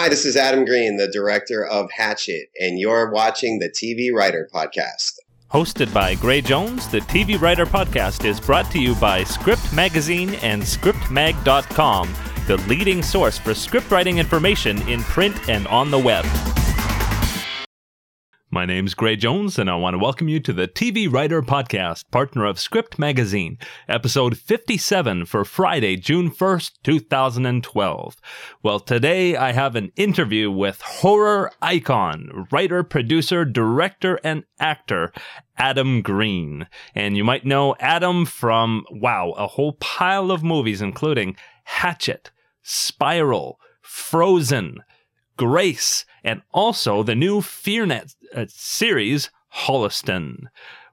Hi, this is Adam Green, the director of Hatchet, and you're watching the TV Writer Podcast. Hosted by Gray Jones, the TV Writer Podcast is brought to you by Script Magazine and ScriptMag.com, the leading source for script writing information in print and on the web. My name's Gray Jones, and I want to welcome you to the TV Writer Podcast, partner of Script Magazine, episode 57 for Friday, June 1st, 2012. Well, today I have an interview with horror icon, writer, producer, director, and actor, Adam Green. And you might know Adam from, wow, a whole pile of movies, including Hatchet, Spiral, Frozen, Grace, and also the new FearNet uh, series, Holliston.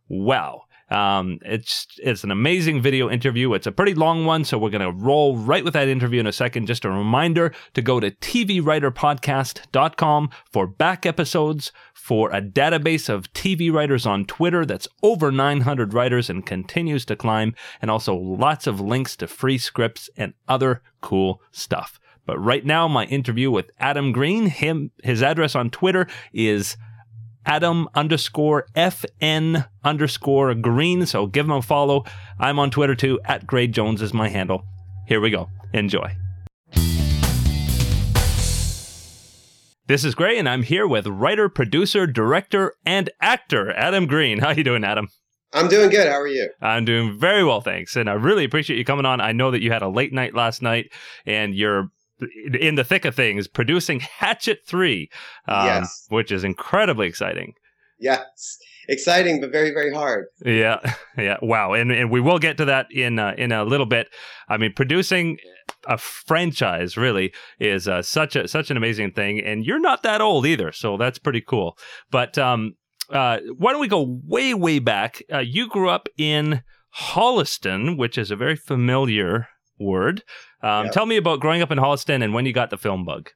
Wow. Um, it's it's an amazing video interview. It's a pretty long one, so we're gonna roll right with that interview in a second. Just a reminder to go to tvwriterpodcast.com for back episodes, for a database of TV writers on Twitter that's over 900 writers and continues to climb, and also lots of links to free scripts and other cool stuff. But right now, my interview with Adam Green, him, his address on Twitter is Adam underscore FN underscore Green. So give him a follow. I'm on Twitter too. At Gray Jones is my handle. Here we go. Enjoy. This is Gray, and I'm here with writer, producer, director, and actor Adam Green. How you doing, Adam? I'm doing good. How are you? I'm doing very well, thanks. And I really appreciate you coming on. I know that you had a late night last night, and you're in the thick of things, producing Hatchet 3, um, yes. which is incredibly exciting. Yes, exciting, but very, very hard. Yeah, yeah, wow, and and we will get to that in uh, in a little bit. I mean, producing a franchise really is uh, such a such an amazing thing, and you're not that old either, so that's pretty cool. But um, uh, why don't we go way, way back? Uh, you grew up in Holliston, which is a very familiar word. Um, yep. Tell me about growing up in Holliston and when you got the film bug.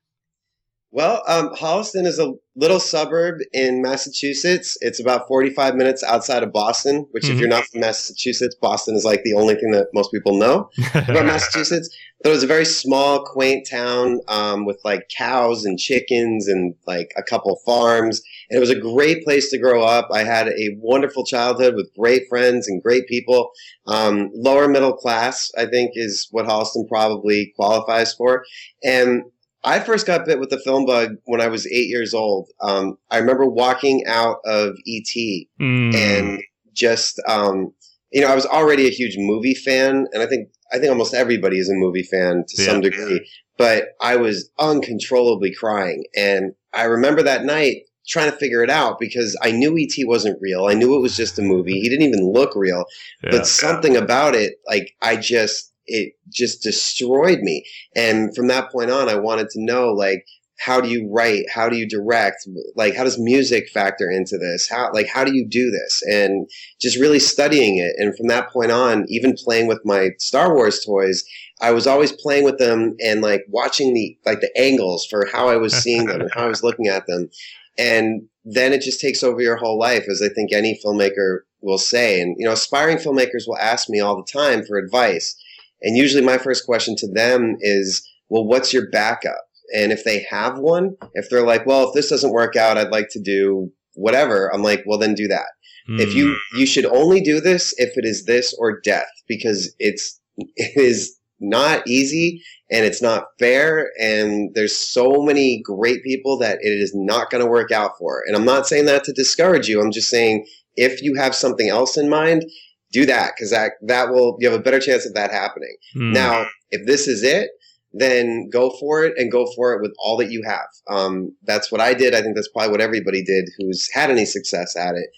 Well, um, Holliston is a little suburb in Massachusetts. It's about 45 minutes outside of Boston, which, mm-hmm. if you're not from Massachusetts, Boston is like the only thing that most people know about Massachusetts. But it was a very small, quaint town um, with like cows and chickens and like a couple farms. And it was a great place to grow up. I had a wonderful childhood with great friends and great people. Um, lower middle class, I think, is what Holliston probably qualifies for. And I first got bit with the film bug when I was eight years old. Um, I remember walking out of ET mm. and just, um, you know, I was already a huge movie fan, and I think I think almost everybody is a movie fan to yeah. some degree. But I was uncontrollably crying, and I remember that night trying to figure it out because I knew ET wasn't real. I knew it was just a movie. He didn't even look real, yeah. but something about it, like I just it just destroyed me. And from that point on, I wanted to know, like, how do you write? How do you direct? Like, how does music factor into this? How, like, how do you do this? And just really studying it. And from that point on, even playing with my Star Wars toys, I was always playing with them and like watching the, like the angles for how I was seeing them and how I was looking at them. And then it just takes over your whole life, as I think any filmmaker will say. And, you know, aspiring filmmakers will ask me all the time for advice. And usually my first question to them is, well, what's your backup? And if they have one, if they're like, well, if this doesn't work out, I'd like to do whatever. I'm like, well, then do that. Mm. If you, hmm. you should only do this if it is this or death because it's, it is not easy and it's not fair. And there's so many great people that it is not going to work out for. And I'm not saying that to discourage you. I'm just saying if you have something else in mind, do that because that that will you have a better chance of that happening. Mm. Now, if this is it, then go for it and go for it with all that you have. Um, that's what I did. I think that's probably what everybody did who's had any success at it.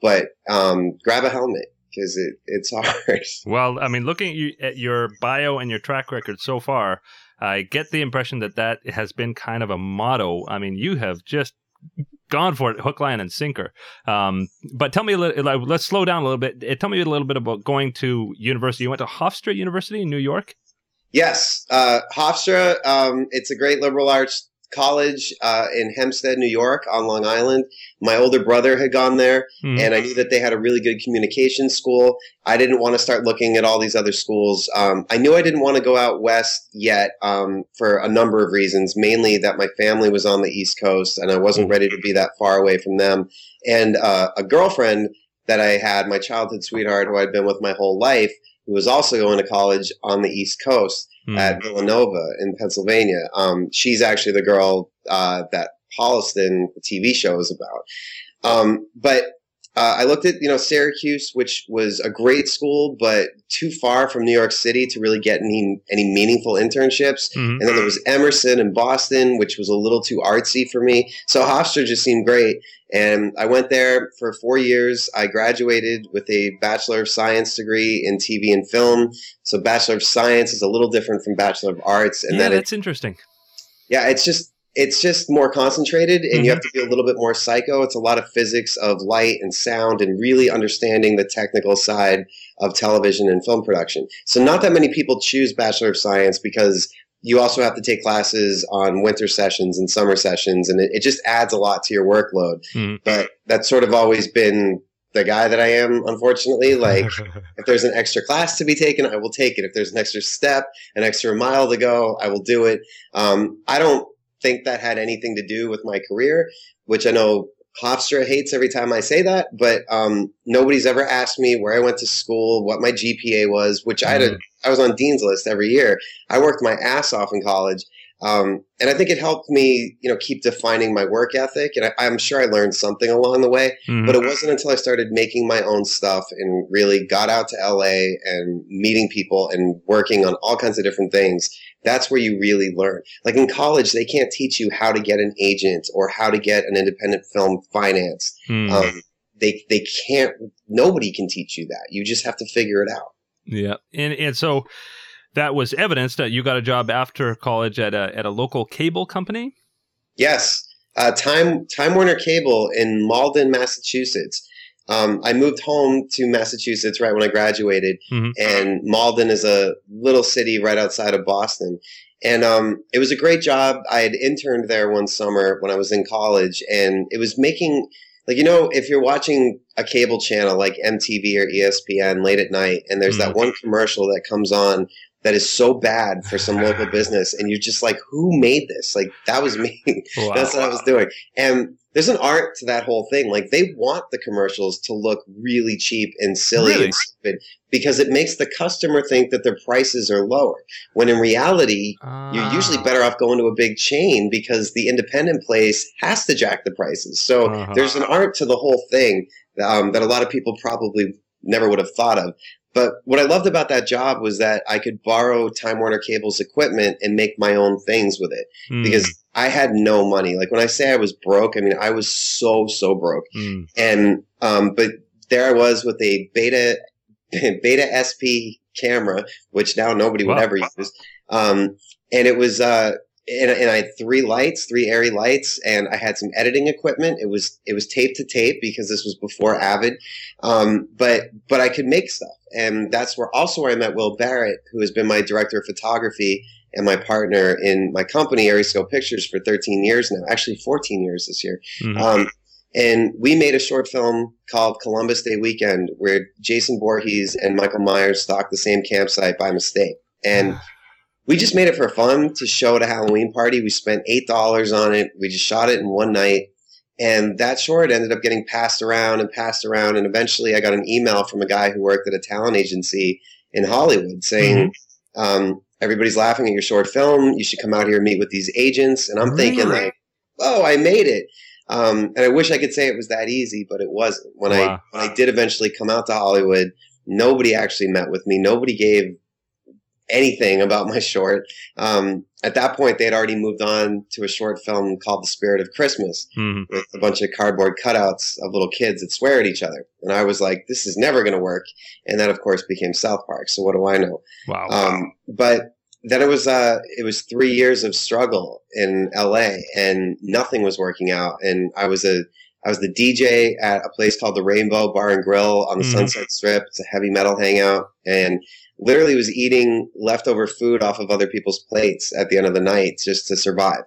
But um, grab a helmet because it, it's hard. Well, I mean, looking at, you, at your bio and your track record so far, I get the impression that that has been kind of a motto. I mean, you have just gone for it, hook, line, and sinker. Um, but tell me a little. Let's slow down a little bit. Tell me a little bit about going to university. You went to Hofstra University in New York. Yes, uh, Hofstra. Um, it's a great liberal arts college uh, in Hempstead, New York, on Long Island. My older brother had gone there, mm. and I knew that they had a really good communication school. I didn't want to start looking at all these other schools. Um, I knew I didn't want to go out west yet um, for a number of reasons, mainly that my family was on the East Coast, and I wasn't ready to be that far away from them. And uh, a girlfriend that I had, my childhood sweetheart, who I'd been with my whole life, who was also going to college on the East Coast mm. at Villanova in Pennsylvania. Um, she's actually the girl uh, that Holliston TV show is about. Um, but uh, I looked at you know Syracuse, which was a great school, but too far from New York City to really get any any meaningful internships. Mm-hmm. And then there was Emerson in Boston, which was a little too artsy for me. So Hofstra just seemed great, and I went there for four years. I graduated with a Bachelor of Science degree in TV and film. So Bachelor of Science is a little different from Bachelor of Arts, and yeah, that's interesting. Yeah, it's just it's just more concentrated and mm-hmm. you have to be a little bit more psycho. It's a lot of physics of light and sound and really understanding the technical side of television and film production. So not that many people choose Bachelor of Science because you also have to take classes on winter sessions and summer sessions and it, it just adds a lot to your workload. Mm-hmm. But that's sort of always been the guy that I am, unfortunately. Like, if there's an extra class to be taken, I will take it. If there's an extra step, an extra mile to go, I will do it. Um, I don't think that had anything to do with my career, which I know Hofstra hates every time I say that, but um, nobody's ever asked me where I went to school, what my GPA was, which I had a, mm. I was on dean's list every year. I worked my ass off in college. Um, and I think it helped me, you know, keep defining my work ethic. And I, am sure I learned something along the way, mm-hmm. but it wasn't until I started making my own stuff and really got out to LA and meeting people and working on all kinds of different things. That's where you really learn. Like in college, they can't teach you how to get an agent or how to get an independent film financed. Mm-hmm. Um, they, they can't, nobody can teach you that. You just have to figure it out. Yeah. And, and so, that was evidence that you got a job after college at a at a local cable company. Yes, uh, Time Time Warner Cable in Malden, Massachusetts. Um, I moved home to Massachusetts right when I graduated, mm-hmm. and Malden is a little city right outside of Boston. And um, it was a great job. I had interned there one summer when I was in college, and it was making like you know if you're watching a cable channel like MTV or ESPN late at night, and there's mm-hmm. that one commercial that comes on that is so bad for some local business and you're just like who made this like that was me wow. that's what i was doing and there's an art to that whole thing like they want the commercials to look really cheap and silly really? and stupid because it makes the customer think that their prices are lower when in reality uh. you're usually better off going to a big chain because the independent place has to jack the prices so uh-huh. there's an art to the whole thing um, that a lot of people probably never would have thought of but what I loved about that job was that I could borrow Time Warner Cable's equipment and make my own things with it mm. because I had no money. Like when I say I was broke, I mean I was so so broke. Mm. And um, but there I was with a Beta Beta SP camera, which now nobody would wow. ever use. Um, and it was uh, and, and, I had three lights, three ARRI lights, and I had some editing equipment. It was it was tape to tape because this was before Avid, um, but but I could make stuff, and that's where also where I met Will Barrett, who has been my director of photography and my partner in my company, ArieScope Pictures, for 13 years now. Actually, 14 years this year. Mm-hmm. Um, and we made a short film called Columbus Day Weekend, where Jason Voorhees and Michael Myers stalked the same campsite by mistake, and we just made it for fun to show at a Halloween party. We spent eight dollars on it. We just shot it in one night, and that short ended up getting passed around and passed around. And eventually, I got an email from a guy who worked at a talent agency in Hollywood saying, mm-hmm. um, "Everybody's laughing at your short film. You should come out here and meet with these agents." And I'm really? thinking, like, "Oh, I made it." Um, and I wish I could say it was that easy, but it wasn't. When wow. I when I did eventually come out to Hollywood, nobody actually met with me. Nobody gave anything about my short. Um, at that point, they had already moved on to a short film called The Spirit of Christmas mm-hmm. with a bunch of cardboard cutouts of little kids that swear at each other. And I was like, this is never going to work. And that, of course, became South Park. So what do I know? Wow. Um, but then it was, uh, it was three years of struggle in LA and nothing was working out. And I was a, I was the DJ at a place called the Rainbow Bar and Grill on the mm-hmm. Sunset Strip. It's a heavy metal hangout. And literally was eating leftover food off of other people's plates at the end of the night just to survive.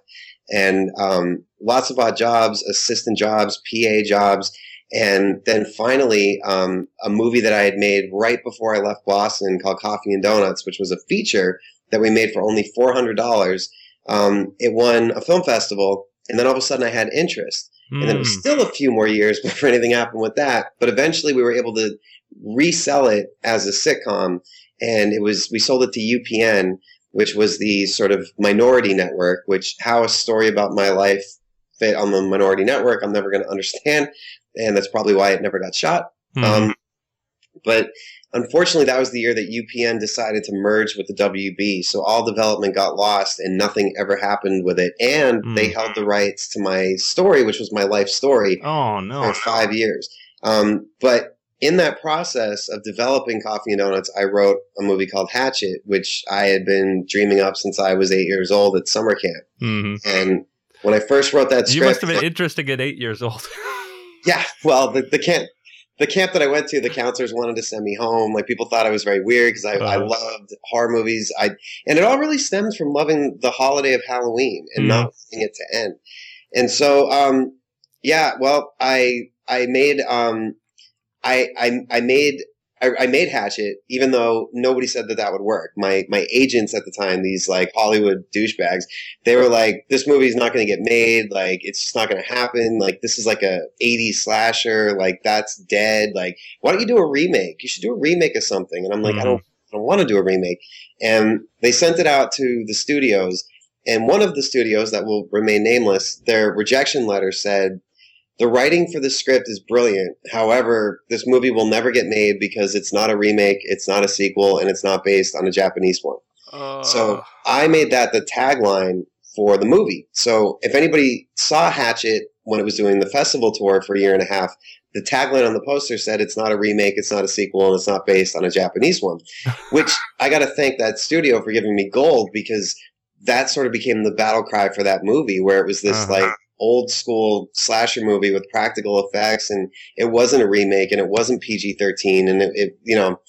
and um, lots of odd jobs, assistant jobs, PA jobs. And then finally, um, a movie that I had made right before I left Boston called Coffee and Donuts, which was a feature that we made for only $400. Um, it won a film festival. And then all of a sudden I had interest. Mm. And then it was hmm. still a few more years before anything happened with that. But eventually we were able to resell it as a sitcom. And it was, we sold it to UPN, which was the sort of minority network, which how a story about my life fit on the minority network, I'm never going to understand. And that's probably why it never got shot. Mm. Um, but unfortunately, that was the year that UPN decided to merge with the WB. So all development got lost and nothing ever happened with it. And mm. they held the rights to my story, which was my life story. Oh, no. For five years. Um, but in that process of developing Coffee and Donuts, I wrote a movie called Hatchet, which I had been dreaming up since I was eight years old at summer camp. Mm-hmm. And when I first wrote that script, you must have been interesting at eight years old. yeah, well, the, the camp, the camp that I went to, the counselors wanted to send me home. Like people thought I was very weird because I, I uh-huh. loved horror movies. I and it all really stems from loving the holiday of Halloween and mm. not wanting it to end. And so, um, yeah, well, I I made um, I, I, I made I, made Hatchet, even though nobody said that that would work. My my agents at the time, these like Hollywood douchebags, they were like, "This movie's not going to get made. Like, it's just not going to happen. Like, this is like a '80s slasher. Like, that's dead. Like, why don't you do a remake? You should do a remake of something." And I'm like, mm-hmm. I don't, I don't want to do a remake. And they sent it out to the studios, and one of the studios that will remain nameless, their rejection letter said the writing for the script is brilliant. However, this movie will never get made because it's not a remake, it's not a sequel, and it's not based on a Japanese one. Uh. So I made that the tagline for the movie. So if anybody saw Hatchet when it was doing the festival tour for a year and a half, the tagline on the poster said it's not a remake, it's not a sequel, and it's not based on a Japanese one. Which I got to thank that studio for giving me gold because that sort of became the battle cry for that movie, where it was this uh-huh. like old school slasher movie with practical effects and it wasn't a remake and it wasn't PG-13 and it, it you know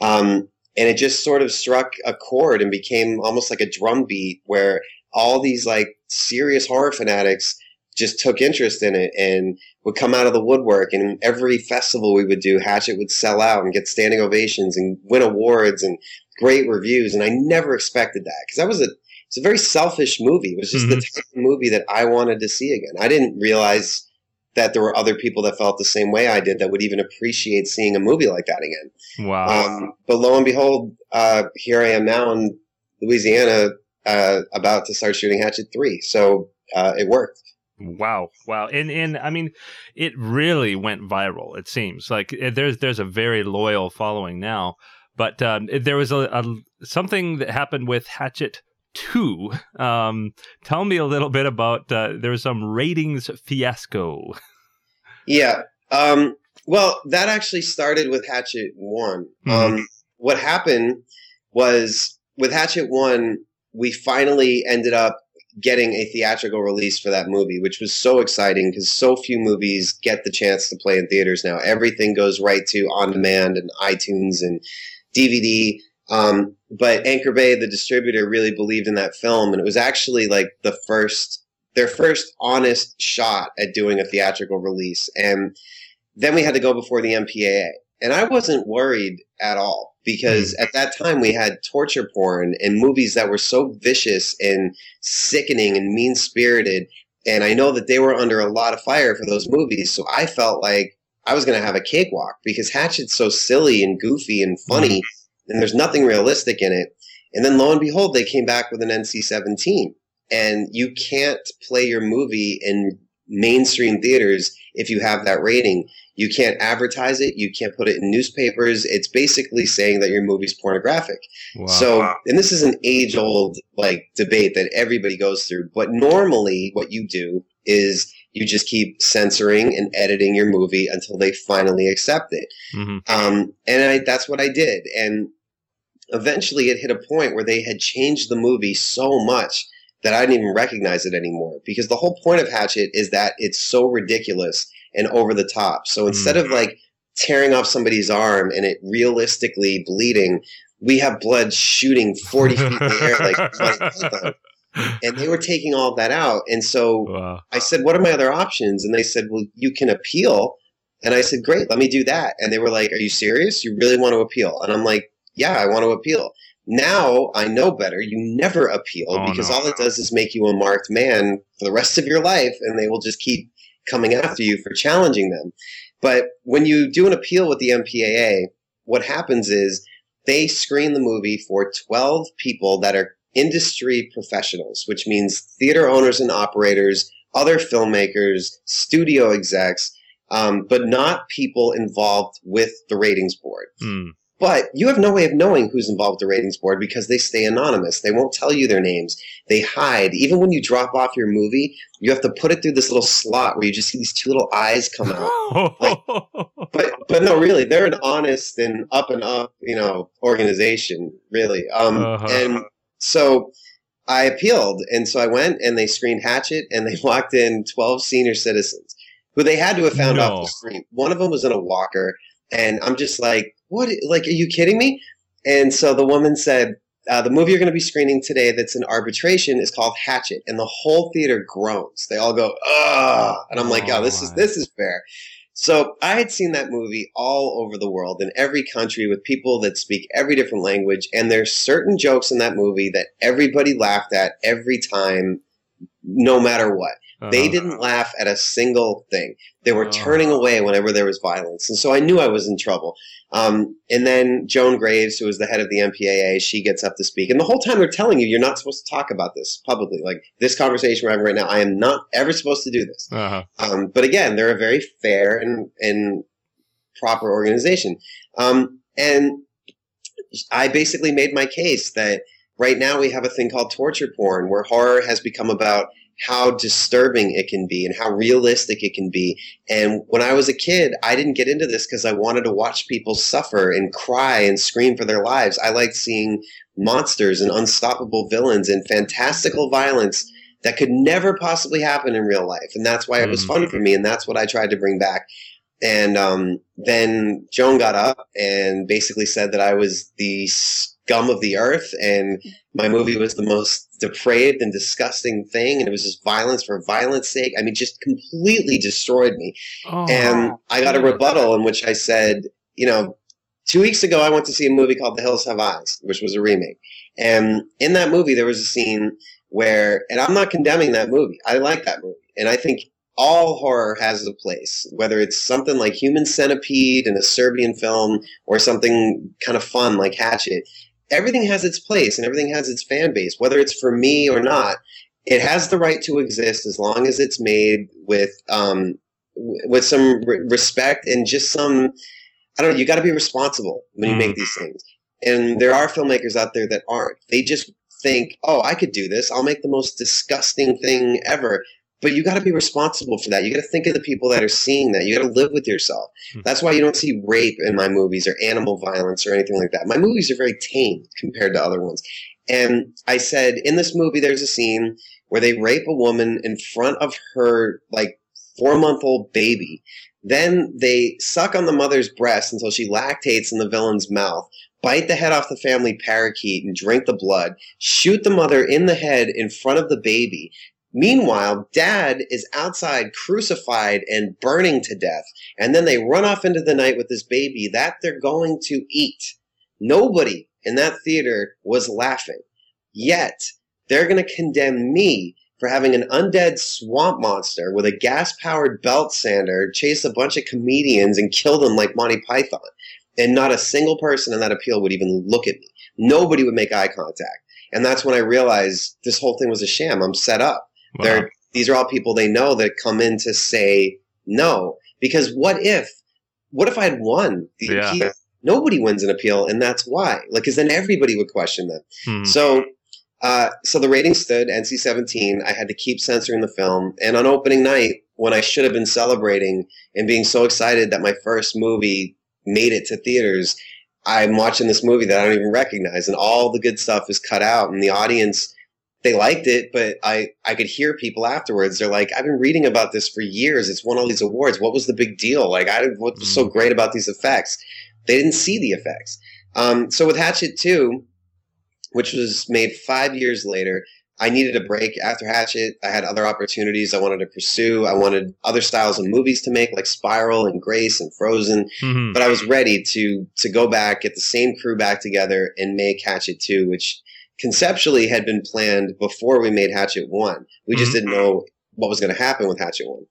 um, and it just sort of struck a chord and became almost like a drum beat where all these like serious horror fanatics just took interest in it and would come out of the woodwork and every festival we would do hatchet would sell out and get standing ovations and win awards and great reviews and i never expected that because that was a it's a very selfish movie. It was just mm-hmm. the type of movie that I wanted to see again. I didn't realize that there were other people that felt the same way I did that would even appreciate seeing a movie like that again. Wow. Um, but lo and behold, uh, here I am now in Louisiana, uh, about to start shooting Hatchet 3. So, uh, it worked. Wow, wow, and and I mean, it really went viral. It seems like eh, there's there's a very loyal following now, but um, there was a, a something that happened with Hatchet two. Um, tell me a little bit about uh, there was some ratings fiasco. Yeah. Um, well, that actually started with Hatchet one. Mm-hmm. Um, what happened was with Hatchet one, we finally ended up getting a theatrical release for that movie, which was so exciting because so few movies get the chance to play in theaters now. Everything goes right to on demand and iTunes and DVD. Um, but Anchor Bay, the distributor, really believed in that film, and it was actually like the first, their first honest shot at doing a theatrical release. And then we had to go before the MPAA, and I wasn't worried at all because mm. at that time we had torture porn and movies that were so vicious and sickening and mean spirited. And I know that they were under a lot of fire for those movies, so I felt like I was going to have a cakewalk because Hatchet's so silly and goofy and funny. Mm and there's nothing realistic in it. And then lo and behold, they came back with an NC 17. And you can't play your movie in mainstream theaters if you have that rating. You can't advertise it. You can't put it in newspapers. It's basically saying that your movie's pornographic. Wow. So, and this is an age old like debate that everybody goes through. But normally what you do is you just keep censoring and editing your movie until they finally accept it. Mm-hmm. Um, and I, that's what I did. And eventually it hit a point where they had changed the movie so much that I didn't even recognize it anymore. Because the whole point of Hatchet is that it's so ridiculous and over the top. So instead mm-hmm. of like tearing off somebody's arm and it realistically bleeding, we have blood shooting 40 feet in the air like and they were taking all that out. And so wow. I said, "What are my other options?" And they said, "Well, you can appeal." And I said, "Great, let me do that." And they were like, "Are you serious? You really want to appeal?" And I'm like, "Yeah, I want to appeal." Now I know better. You never appeal oh, because no. all it does is make you a marked man for the rest of your life, and they will just keep coming after you for challenging them. But when you do an appeal with the MPAA, what happens is they screen the movie for 12 people that are industry professionals, which means theater owners and operators, other filmmakers, studio execs, um, but not people involved with the ratings board. Mm. But you have no way of knowing who's involved with the ratings board because they stay anonymous. They won't tell you their names. They hide. Even when you drop off your movie, you have to put it through this little slot where you just see these two little eyes come out. like, but but no, really, they're an honest and up and up, you know, organization, really. Um, uh-huh. And so I appealed, and so I went and they screened Hatchet, and they walked in twelve senior citizens who they had to have found no. off the screen. One of them was in a walker, and I'm just like what? Like, are you kidding me? And so the woman said, uh, the movie you're going to be screening today that's in arbitration is called Hatchet, and the whole theater groans. They all go, "Ugh!" And I'm like, "Oh, this is this is fair." So I had seen that movie all over the world in every country with people that speak every different language, and there's certain jokes in that movie that everybody laughed at every time, no matter what. Uh-huh. They didn't laugh at a single thing. They were uh-huh. turning away whenever there was violence, and so I knew I was in trouble. Um, and then Joan Graves, who was the head of the MPAA, she gets up to speak. And the whole time they're telling you, you're not supposed to talk about this publicly. Like this conversation we're having right now, I am not ever supposed to do this. Uh-huh. Um, but again, they're a very fair and, and proper organization. Um, and I basically made my case that right now we have a thing called torture porn where horror has become about how disturbing it can be and how realistic it can be. And when I was a kid, I didn't get into this because I wanted to watch people suffer and cry and scream for their lives. I liked seeing monsters and unstoppable villains and fantastical violence that could never possibly happen in real life. And that's why it was fun mm. for me. And that's what I tried to bring back. And um, then Joan got up and basically said that I was the scum of the earth and my movie was the most depraved and disgusting thing and it was just violence for violence sake. I mean just completely destroyed me. Oh, and i got a rebuttal in which i said you know two weeks ago i went to see a movie called the hills have eyes which was a remake. And in that movie there was a scene where and i'm not condemning that movie. I like that movie. And i think all horror has a place, whether it's something like Human Centipede in a Serbian film or something kind of fun like Hatchet everything has its place and everything has its fan base, whether it's for me or not. It has the right to exist as long as it's made with um, with some re- respect and just some. I don't know. You got to be responsible when you mm. make these things. And there are filmmakers out there that aren't. They just think, "Oh, I could do this. I'll make the most disgusting thing ever." But you got to be responsible for that. You got to think of the people that are seeing that. You got to live with yourself. Mm-hmm. That's why you don't see rape in my movies or animal violence or anything like that. My movies are very tame compared to other ones. And I said, in this movie, there's a scene where they rape a woman in front of her, like, four month old baby. Then they suck on the mother's breast until she lactates in the villain's mouth, bite the head off the family parakeet and drink the blood, shoot the mother in the head in front of the baby, Meanwhile, dad is outside crucified and burning to death. And then they run off into the night with this baby that they're going to eat. Nobody in that theater was laughing. Yet, they're going to condemn me for having an undead swamp monster with a gas powered belt sander chase a bunch of comedians and kill them like Monty Python. And not a single person in that appeal would even look at me. Nobody would make eye contact. And that's when I realized this whole thing was a sham. I'm set up. Wow. They're, these are all people they know that come in to say no. Because what if, what if I had won the yeah. appeal? Nobody wins an appeal, and that's why. Like, because then everybody would question them. Hmm. So, uh, so the rating stood NC 17. I had to keep censoring the film. And on opening night, when I should have been celebrating and being so excited that my first movie made it to theaters, I'm watching this movie that I don't even recognize, and all the good stuff is cut out, and the audience they liked it, but I, I could hear people afterwards. They're like, I've been reading about this for years. It's won all these awards. What was the big deal? Like, I what was so mm. great about these effects? They didn't see the effects. Um, so with Hatchet 2, which was made five years later, I needed a break after Hatchet. I had other opportunities I wanted to pursue. I wanted other styles of movies to make, like Spiral and Grace and Frozen. Mm-hmm. But I was ready to to go back, get the same crew back together, and make Hatchet two, which conceptually had been planned before we made Hatchet one. We just mm-hmm. didn't know what was going to happen with Hatchet one.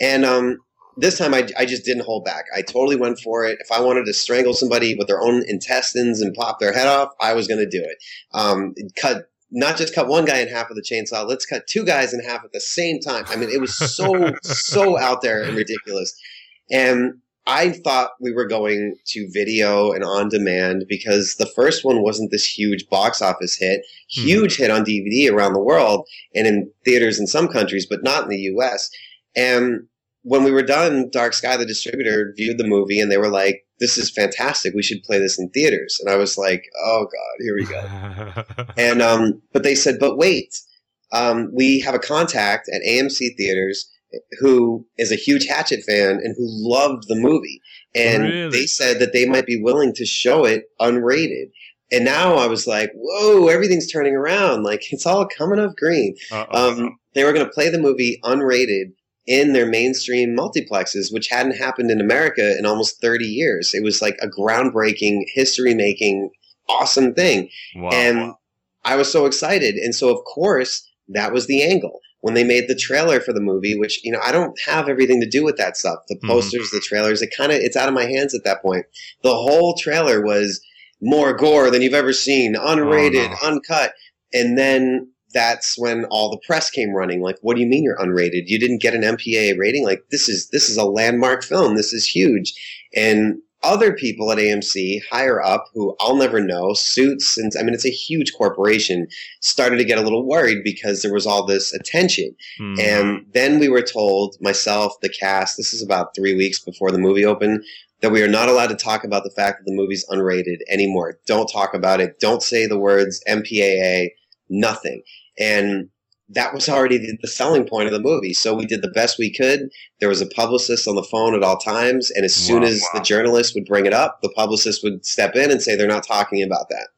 And um, this time I, I just didn't hold back. I totally went for it. If I wanted to strangle somebody with their own intestines and pop their head off, I was going to do it. Um, cut not just cut one guy in half with a chainsaw, let's cut two guys in half at the same time. I mean, it was so, so out there and ridiculous. And I thought we were going to video and on demand because the first one wasn't this huge box office hit, hmm. huge mm-hmm. hit on DVD around the world and in theaters in some countries, but not in the US. And when we were done, Dark Sky, the distributor, viewed the movie and they were like, this is fantastic. We should play this in theaters. And I was like, oh God, here we go. and, um, but they said, but wait, um, we have a contact at AMC theaters who is a huge Hatchet fan and who loved the movie. And really? they said that they might be willing to show it unrated. And now I was like, whoa, everything's turning around. Like it's all coming up green. Um, they were going to play the movie unrated in their mainstream multiplexes, which hadn't happened in America in almost 30 years. It was like a groundbreaking, history making, awesome thing. Wow. And I was so excited. And so, of course, that was the angle. When they made the trailer for the movie, which, you know, I don't have everything to do with that stuff. The mm-hmm. posters, mm-hmm. the trailers, it kind of, it's out of my hands at that point. The whole trailer was more gore than you've ever seen, unrated, oh, no. uncut. And then that's when all the press came running. Like, what do you mean you're unrated? You didn't get an MPAA rating? Like, this is this is a landmark film. This is huge. And other people at AMC higher up who I'll never know, suits and I mean it's a huge corporation, started to get a little worried because there was all this attention. Mm. And then we were told, myself, the cast, this is about three weeks before the movie opened, that we are not allowed to talk about the fact that the movie's unrated anymore. Don't talk about it. Don't say the words MPAA, nothing. And that was already the, the, selling point of the movie. So we did the best we could. There was a publicist on the phone at all times, and as soon wow, as wow. the journalist would bring it up, the publicist would step in and say they're not talking about that.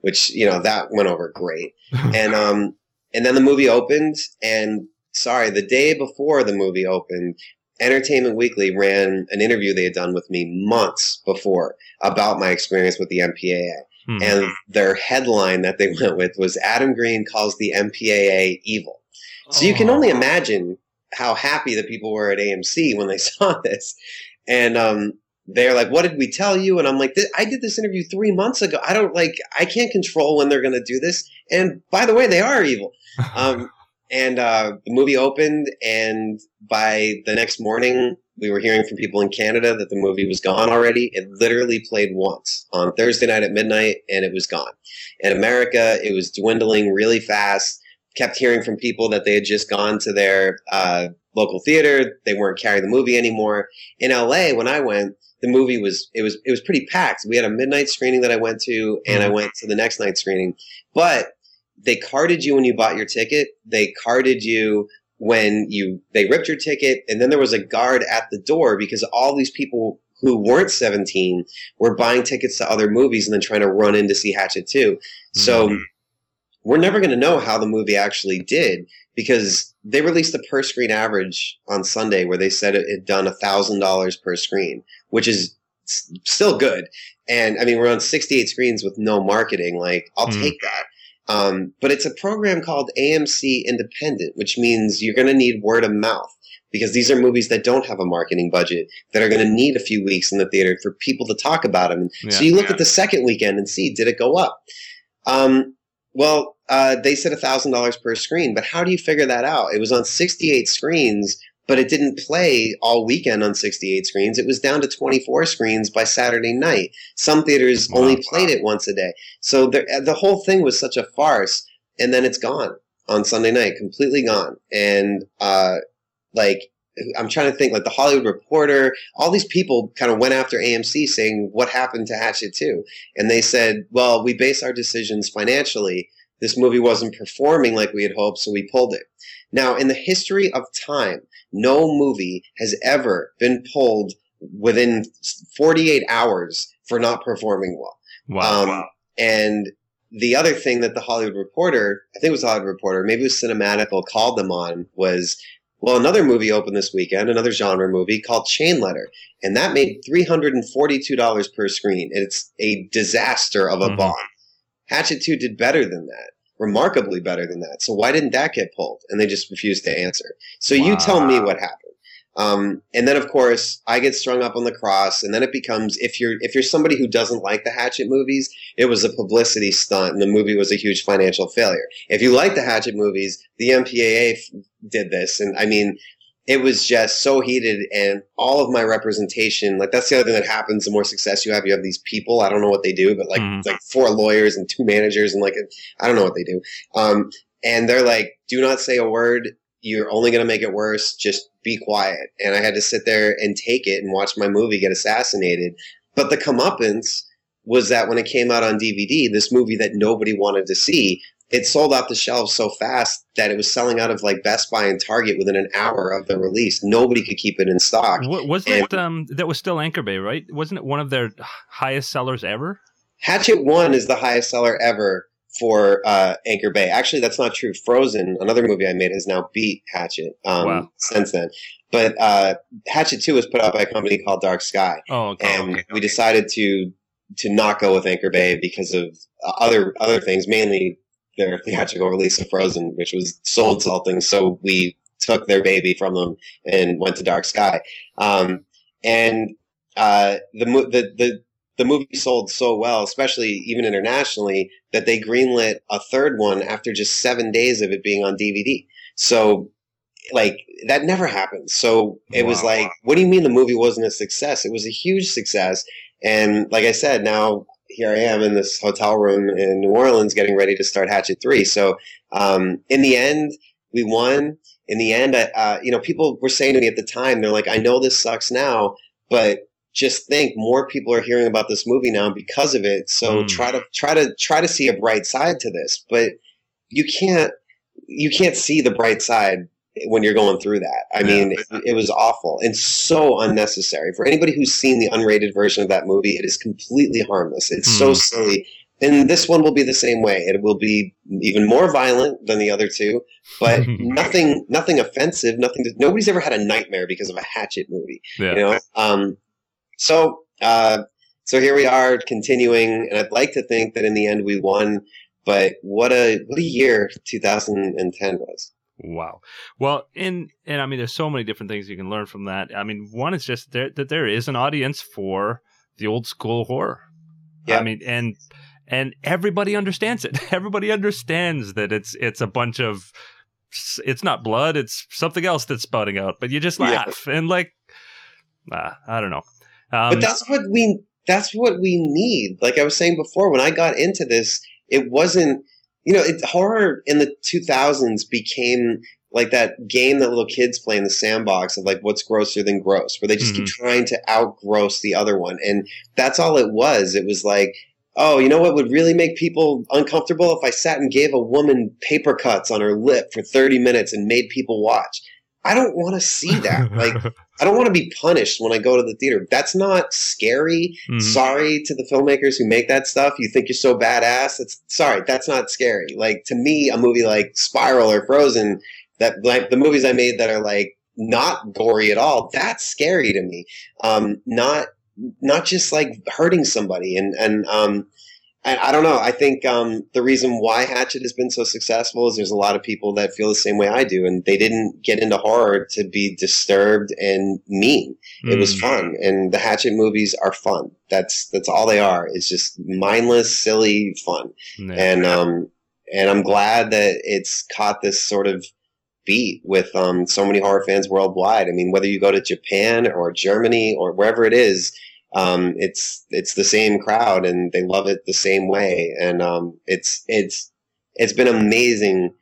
Which you know that went over great. and um, and then the movie opened, and sorry, the day before the movie opened, Entertainment Weekly ran an interview they had done with me months before about my experience with the MPAA. Hmm. And their headline that they went with was Adam Green calls the MPAA evil. So oh. you can only imagine how happy the people were at AMC when they saw this. And um, they're like, "What did we tell you?" And I'm like, "I did this interview three months ago. I don't like. I can't control when they're going to do this. And by the way, they are evil." Um, and uh, the movie opened, and by the next morning, we were hearing from people in Canada that the movie was gone already. It literally played once on Thursday night at midnight, and it was gone. In America, it was dwindling really fast. Kept hearing from people that they had just gone to their uh, local theater. They weren't carrying the movie anymore. In LA, when I went, the movie was it was it was pretty packed. We had a midnight screening that I went to, and I mm-hmm. went to the next night screening. But they carded you when you bought your ticket. They carded you when you they ripped your ticket, and then there was a guard at the door because all these people who weren't 17 were buying tickets to other movies and then trying to run in to see Hatchet 2. So mm-hmm. we're never going to know how the movie actually did because they released the per screen average on Sunday where they said it had done $1,000 per screen, which is still good. And I mean, we're on 68 screens with no marketing. Like, I'll mm. take that. Um, but it's a program called AMC Independent, which means you're going to need word of mouth because these are movies that don't have a marketing budget that are going to need a few weeks in the theater for people to talk about them. Yeah, so you look yeah. at the second weekend and see did it go up? Um, well, uh, they said thousand dollars per screen, but how do you figure that out? It was on 68 screens but it didn't play all weekend on 68 screens. It was down to 24 screens by Saturday night. Some theaters wow, only played it once a day. So the, the whole thing was such a farce. And then it's gone on Sunday night, completely gone. And, uh, like, I'm trying to think, like the Hollywood Reporter, all these people kind of went after AMC saying, what happened to Hatchet 2? And they said, well, we base our decisions financially. This movie wasn't performing like we had hoped, so we pulled it. Now, in the history of time, no movie has ever been pulled within 48 hours for not performing well. Wow. Um, wow. And the other thing that the Hollywood Reporter, I think it was Hollywood Reporter, maybe it was Cinematical, called them on was well, another movie opened this weekend, another genre movie called Chain Letter, and that made three hundred and forty-two dollars per screen. It's a disaster of a mm-hmm. bomb. Hatchet Two did better than that, remarkably better than that. So why didn't that get pulled? And they just refused to answer. So wow. you tell me what happened. Um, and then of course I get strung up on the cross, and then it becomes if you're if you're somebody who doesn't like the Hatchet movies, it was a publicity stunt, and the movie was a huge financial failure. If you like the Hatchet movies, the MPAA f- did this, and I mean, it was just so heated, and all of my representation, like that's the other thing that happens. The more success you have, you have these people. I don't know what they do, but like mm. like four lawyers and two managers, and like I don't know what they do. Um, and they're like, do not say a word you're only going to make it worse. Just be quiet. And I had to sit there and take it and watch my movie get assassinated. But the comeuppance was that when it came out on DVD, this movie that nobody wanted to see, it sold off the shelves so fast that it was selling out of like Best Buy and Target within an hour of the release. Nobody could keep it in stock. Was it um, that was still Anchor Bay, right? Wasn't it one of their highest sellers ever? Hatchet One is the highest seller ever for uh, Anchor Bay. Actually, that's not true. Frozen, another movie I made, has now beat Hatchet um, wow. since then. But uh, Hatchet Two was put out by a company called Dark Sky, oh, okay, and okay. we decided to to not go with Anchor Bay because of other other things, mainly their theatrical release of Frozen, which was so insulting. So we took their baby from them and went to Dark Sky. Um, and uh, the the the the movie sold so well, especially even internationally, that they greenlit a third one after just seven days of it being on DVD. So, like, that never happened. So it wow. was like, what do you mean the movie wasn't a success? It was a huge success. And like I said, now here I am in this hotel room in New Orleans getting ready to start Hatchet 3. So, um, in the end, we won. In the end, uh, you know, people were saying to me at the time, they're like, I know this sucks now, but just think more people are hearing about this movie now because of it. So mm. try to try to try to see a bright side to this, but you can't you can't see the bright side when you're going through that. I yeah. mean, it, it, was awful and so unnecessary. For anybody who's seen the unrated version of that movie, it is completely harmless. It's mm. so hmm. silly. And this one will be the same way. It will be even more violent than the other two, but nothing, nothing offensive. Nothing. To, nobody's ever had a nightmare because of a Hatchet movie. Yeah. You know, um, so, uh, so here we are continuing, and I'd like to think that in the end we won. But what a what a year 2010 was. Wow. Well, in and I mean, there's so many different things you can learn from that. I mean, one is just there, that there is an audience for the old school horror. Yeah. I mean, and and everybody understands it. Everybody understands that it's it's a bunch of it's not blood, it's something else that's spouting out, but you just laugh yeah. and like, uh, I don't know. Um, but that's what we that's what we need. Like I was saying before, when I got into this, it wasn't you know it, horror in the 2000s became like that game that little kids play in the sandbox of like what's grosser than gross, where they just mm-hmm. keep trying to outgross the other one, and that's all it was. It was like oh, you know what would really make people uncomfortable if I sat and gave a woman paper cuts on her lip for 30 minutes and made people watch. I don't want to see that. Like, I don't want to be punished when I go to the theater. That's not scary. Mm-hmm. Sorry to the filmmakers who make that stuff. You think you're so badass. It's sorry. That's not scary. Like to me, a movie like Spiral or Frozen, that like the movies I made that are like not gory at all. That's scary to me. Um, not not just like hurting somebody and and um, I, I don't know. I think um, the reason why Hatchet has been so successful is there's a lot of people that feel the same way I do, and they didn't get into horror to be disturbed and mean. Mm. It was hmm. fun, and the Hatchet movies are fun. That's that's all they are. It's just mindless, silly fun, and um, and I'm glad that it's caught this sort of beat with um, so many horror fans worldwide. I mean, whether you go to Japan or Germany or wherever it is, um, it's it's the same crowd and they love it the same way. And um, it's it's it's been amazing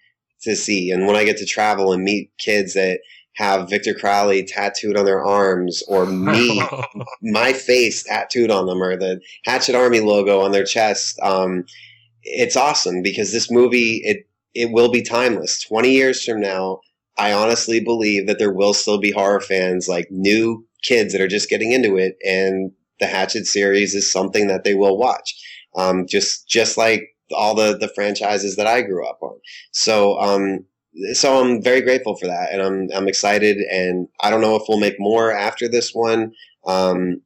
to see. And when I get to travel and meet kids that have Victor Crowley tattooed on their arms or me my face tattooed on them or the Hatchet Army logo on their chest um, it's awesome because this movie it it will be timeless. 20 years from now I honestly believe that there will still be horror fans like new kids that are just getting into it and the Hatchet series is something that they will watch. Um, just just like all the the franchises that I grew up on. So um, so I'm very grateful for that, and I'm I'm excited. And I don't know if we'll make more after this one. Um,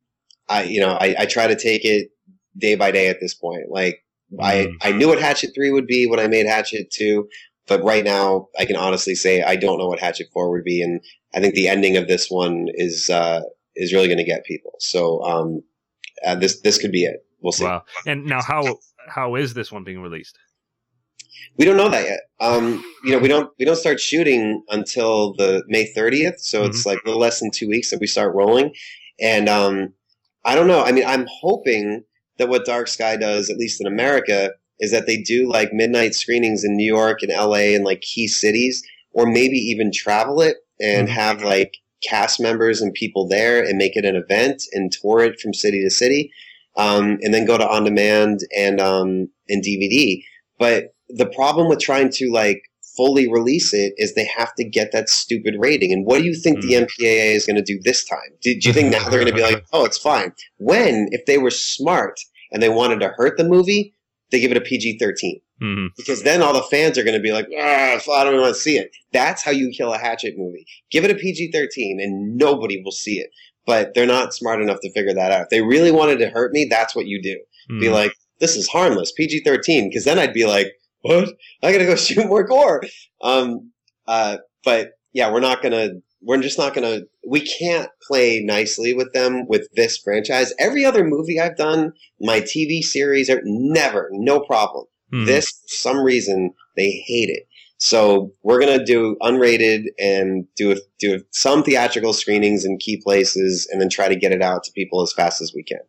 I you know I, I try to take it day by day at this point. Like I Mm. I knew what Hatchet three would be when I made Hatchet two, but right now I can honestly say I don't know what Hatchet four would be, and I think the ending of this one is uh, is really going to get people. So um, uh, this this could be it. We'll see. Wow. And now, how how is this one being released? We don't know that yet. Um, you know, we don't we don't start shooting until the May 30th, so it's like a little less than two weeks that we start rolling. And um, I don't know. I mean, I'm hoping that what Dark Sky does, at least in America, is that they do like midnight screenings in New York and LA and like key cities, or maybe even travel it and Mhm. have like cast members and people there and make it an event and tour it from city to city, um, and then go to on demand and um, and DVD. But the problem with trying to like fully release it is they have to get that stupid rating. And what do you think the Mm. MPAA is going to do this time? Do, do you think now they're going to be like, oh, it's fine? When, if they were smart and they wanted to hurt the movie, they give it a PG 13. Hmm Because then all the fans are going to be like, ah, I don't want to see it. That's how you kill a Hatchet movie. Give it a PG 13 and nobody will see it. But they're not smart enough to figure that out. If they really wanted to hurt me, that's what you do be Hmm. like, this is harmless, PG 13, because then I'd be like, what? I gotta go shoot more gore. Um, uh, but yeah, we're not gonna, we're just not gonna, we can't play nicely with them with this franchise. Every other movie I've done, my TV series, are never, no problem. Mhm. This, for some reason, they hate it. So we're gonna do unrated and do do some theatrical screenings in key places, and then try to get it out to people as fast as we can.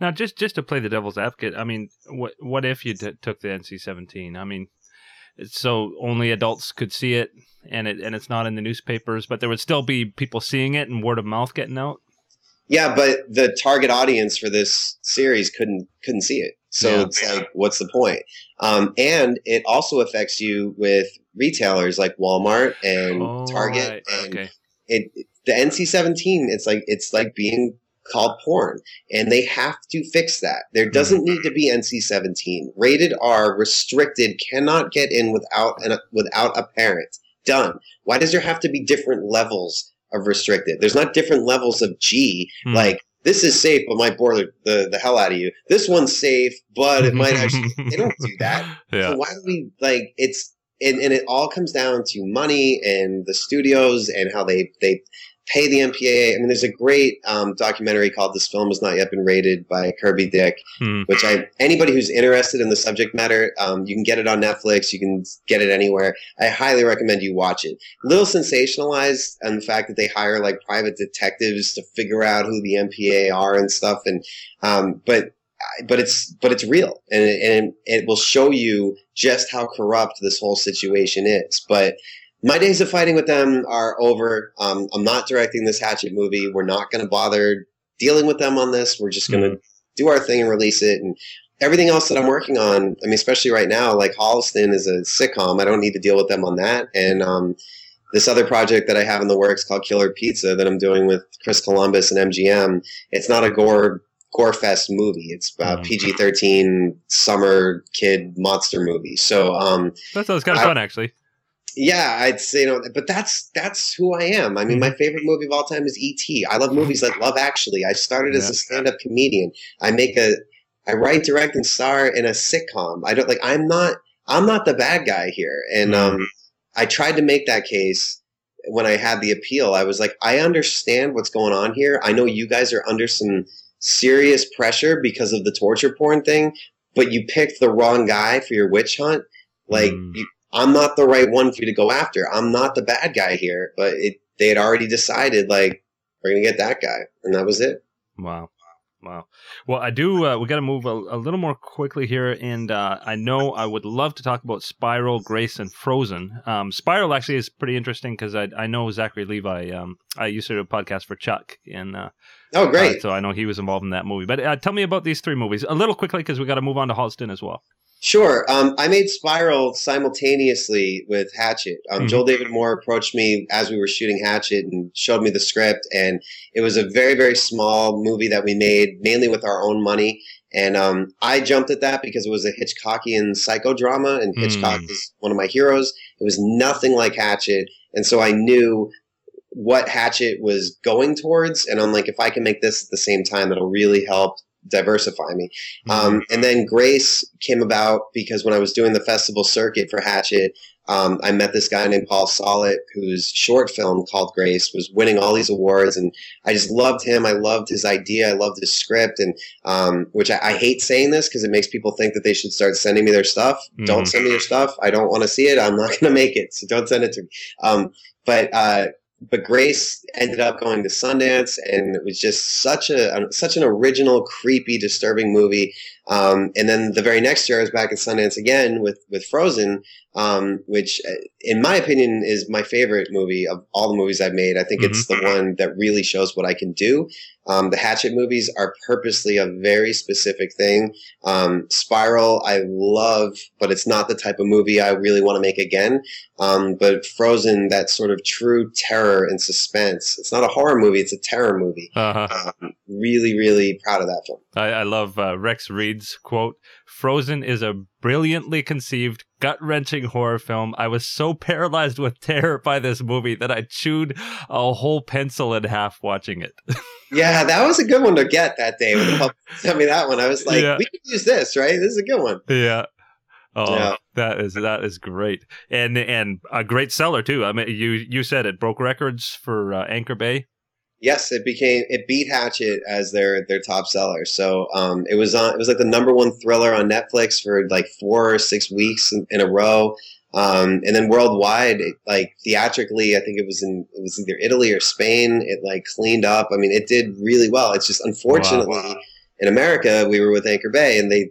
Now, just just to play the devil's advocate, I mean, what what if you t- took the NC seventeen? I mean, so only adults could see it, and it and it's not in the newspapers, but there would still be people seeing it and word of mouth getting out. Yeah, but the target audience for this series couldn't couldn't see it. So Yeah. it's like, what's the point? Um, and it also affects you with retailers like Walmart and Oh, Target right. and okay. it the NC-17 it's like it's like being called porn and they have to fix that there doesn't need to be NC-17 rated R restricted cannot get in without an without a parent done why does there have to be different levels of restricted there's not different levels of G Hmm. like this is safe but might bore the, the, the hell out of you this one's safe but it might actually they don't do that yeah. so why do we like it's and, and it all comes down to money and the studios and how they they pay the MPAA. I mean, there's a great um, documentary called "This Film Has Not Yet Been Rated" by Kirby Dick, Hmm. which I anybody who's interested in the subject matter, um, you can get it on Netflix. You can get it anywhere. I highly recommend you watch it. A little sensationalized, and the fact that they hire like private detectives to figure out who the MPA are and stuff, and um, but but it's but it's real and it, and it will show you just how corrupt this whole situation is but my days of fighting with them are over um, i'm not directing this hatchet movie we're not going to bother dealing with them on this we're just going to do our thing and release it and everything else that i'm working on i mean especially right now like holliston is a sitcom i don't need to deal with them on that and um, this other project that i have in the works called killer pizza that i'm doing with chris columbus and mgm it's not a gore gore fest movie. It's a Mhm. PG thirteen summer kid monster movie. So um, That sounds kind of I- fun, actually. Yeah, I'd say you know, but that's that's who I am. I mean, my favorite movie of all time is E.T. I love movies like Love Actually. I started as a stand up comedian. I make a I write, direct, and star in a sitcom. I don't like. I'm not. I'm not the bad guy here. And um, I tried to make that case when I had the appeal. I was like, I understand what's going on here. I know you guys are under some serious pressure because of the torture porn thing, but you picked the wrong guy for your witch hunt. Like, Mm. you, I'm not the right one for you to go after. I'm not the bad guy here. But it, they had already decided, like, we're gonna get that guy, and that was it. Wow. Wow. Well, I do. Uh, we got to move a, a little more quickly here, and uh, I know I would love to talk about Spiral, Grace, and Frozen. Um, Spiral actually is pretty interesting because I, I know Zachary Levi. Um, I used to do a podcast for Chuck, and uh, Oh, great! uh, so I know he was involved in that movie. But uh, tell me about these three movies a little quickly because we got to move on to Halston as well. Sure. Um, I made Spiral simultaneously with Hatchet. Um, Mhm. Joel David Moore approached me as we were shooting Hatchet and showed me the script, and it was a very, very small movie that we made mainly with our own money. And um, I jumped at that because it was a Hitchcockian psychodrama, and Hitchcock Mm. is one of my heroes. It was nothing like Hatchet, and so I knew what Hatchet was going towards. And I'm like, if I can make this at the same time, it'll really help diversify me. Um, and then Grace came about because when I was doing the festival circuit for Hatchet, um, I met this guy named Paul Solet, whose short film called Grace was winning all these awards, and I just loved him. I loved his idea. I loved his script, and um, which I, I hate saying this because it makes people think that they should start sending me their stuff. Don't Mhm. send me your stuff. I don't want to see it. I'm not going to make it, so don't send it to me. Um, but uh, but Grace ended up going to Sundance, and it was just such a such an original, creepy, disturbing movie. Um, and then the very next year, I was back at Sundance again with with Frozen, um, which, uh, in my opinion, is my favorite movie of all the movies I've made. I think it's the one that really shows what I can do. Um, the Hatchet movies are purposely a very specific thing. Um, Spiral, I love, but it's not the type of movie I really want to make again. Um, but Frozen, that sort of true terror and suspense. It's not a horror movie; it's a terror movie. Uh-huh. Um, really, really proud of that film. I, I love uh, Rex Reed's quote Frozen is a brilliantly conceived, gut wrenching horror film. I was so paralyzed with terror by this movie that I chewed a whole pencil in half watching it. Yeah, that was a good one to get that day when the public sent me that one. I was like, Yeah. we can use this, right? This is a good one. yeah. Oh, Yeah. that is that is great, and and a great seller too. I mean, you you said it broke records for uh, Anchor Bay. Yes, it became it beat Hatchet as their their top seller. So um, it was on it was like the number one thriller on Netflix for like four or six weeks in, in a row. Um, and then worldwide, it, like theatrically, I think it was in it was either Italy or Spain. It like cleaned up. I mean, it did really well. It's just unfortunately in America, we were with Anchor Bay, and they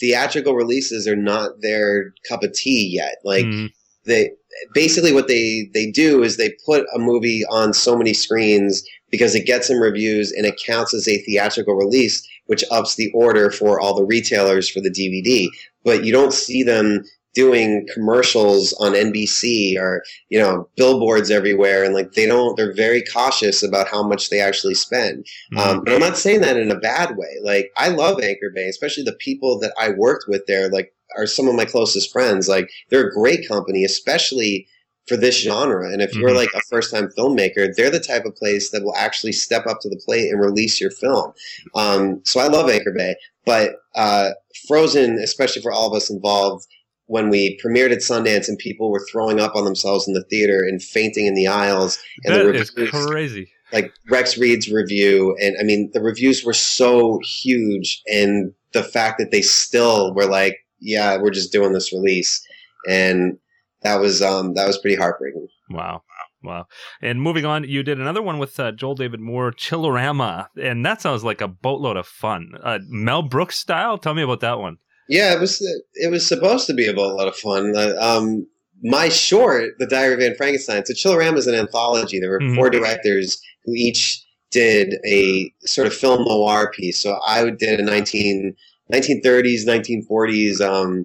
theatrical releases are not their cup of tea yet. Like Mm, they basically what they they do is they put a movie on so many screens because it gets some reviews and it counts as a theatrical release which ups the order for all the retailers for the DVD but you don't see them doing commercials on NBC or you know billboards everywhere and like they don't they're very cautious about how much they actually spend mm, um, and I'm not saying that in a bad way. Like I love Anchor Bay, especially the people that I worked with there. Like are some of my closest friends. Like they're a great company, especially for this genre. And if you're Mhm. like a first time filmmaker, they're the type of place that will actually step up to the plate and release your film. Um, so I love Anchor Bay, but uh, Frozen, especially for all of us involved. When we premiered at Sundance and people were throwing up on themselves in the theater and fainting in the aisles, and the that is reviews- crazy. like Rex Reed's review, and I mean the reviews were so huge, and the fact that they still were like, "Yeah, we're just doing this release," and that was um that was pretty heartbreaking. Wow. Wow. And moving on, you did another one with uh, Joel David Moore, Chillerama, and that sounds like a boatload of fun. Uh, Mel Brooks style? Tell me about that one. Yeah, it was it was supposed to be a boatload of fun. Uh, um, my short, The Diary of Anne Frankenstein. So Chillerama is an anthology. There were Mhm. four directors who each did a sort of film noir piece. So I did a 19, 1930s, 1940s um,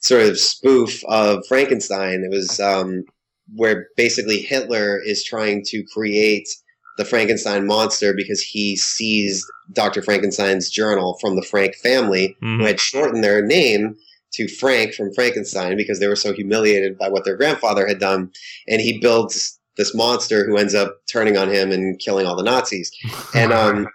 sort of spoof of Frankenstein. It was um, where basically Hitler is trying to create the Frankenstein monster because he seized Dr. Frankenstein's journal from the Frank family, Mhm. who had shortened their name to Frank from Frankenstein because they were so humiliated by what their grandfather had done. And he builds this monster who ends up turning on him and killing all the Nazis. And um,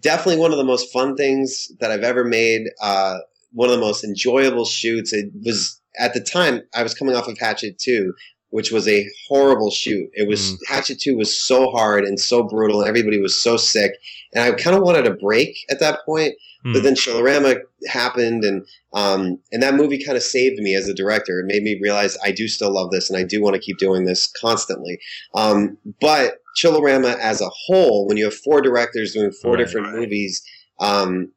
definitely one of the most fun things that I've ever made. Uh, one of the most enjoyable shoots. It was at the time I was coming off of Hatchet 2, which was a horrible shoot. It was Mm. Hatchet 2 was so hard and so brutal. And everybody was so sick. And I kind of wanted a break at that point. But Mm. then Chillerama happened, and um, and that movie kind of saved me as a director. It made me realize I do still love this, and I do want to keep doing this constantly. Um, but Chillerama as a whole, when you have four directors doing four Right, different right. movies, um,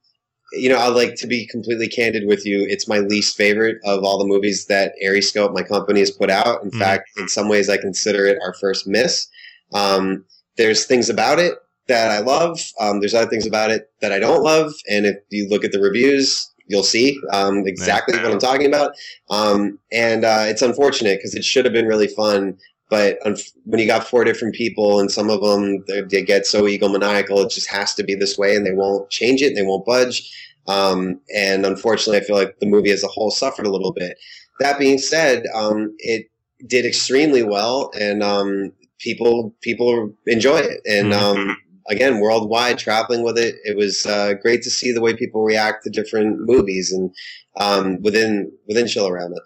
you know, I like to be completely candid with you. It's my least favorite of all the movies that ArieScope, my company, has put out. In Mhm. fact, in some ways, I consider it our first miss. Um, there's things about it that I love. Um, there's other things about it that I don't love. And if you look at the reviews, you'll see um, exactly what I'm talking about. Um, and uh, it's unfortunate because it should have been really fun. But when you got four different people and some of them they, they get so egomaniacal, it just has to be this way, and they won't change it, and they won't budge. Um, and unfortunately, I feel like the movie as a whole suffered a little bit. That being said, um, it did extremely well, and um, people people enjoy it. And Mhm. um, again, worldwide, traveling with it, it was uh, great to see the way people react to different movies and um, within within Chillerama.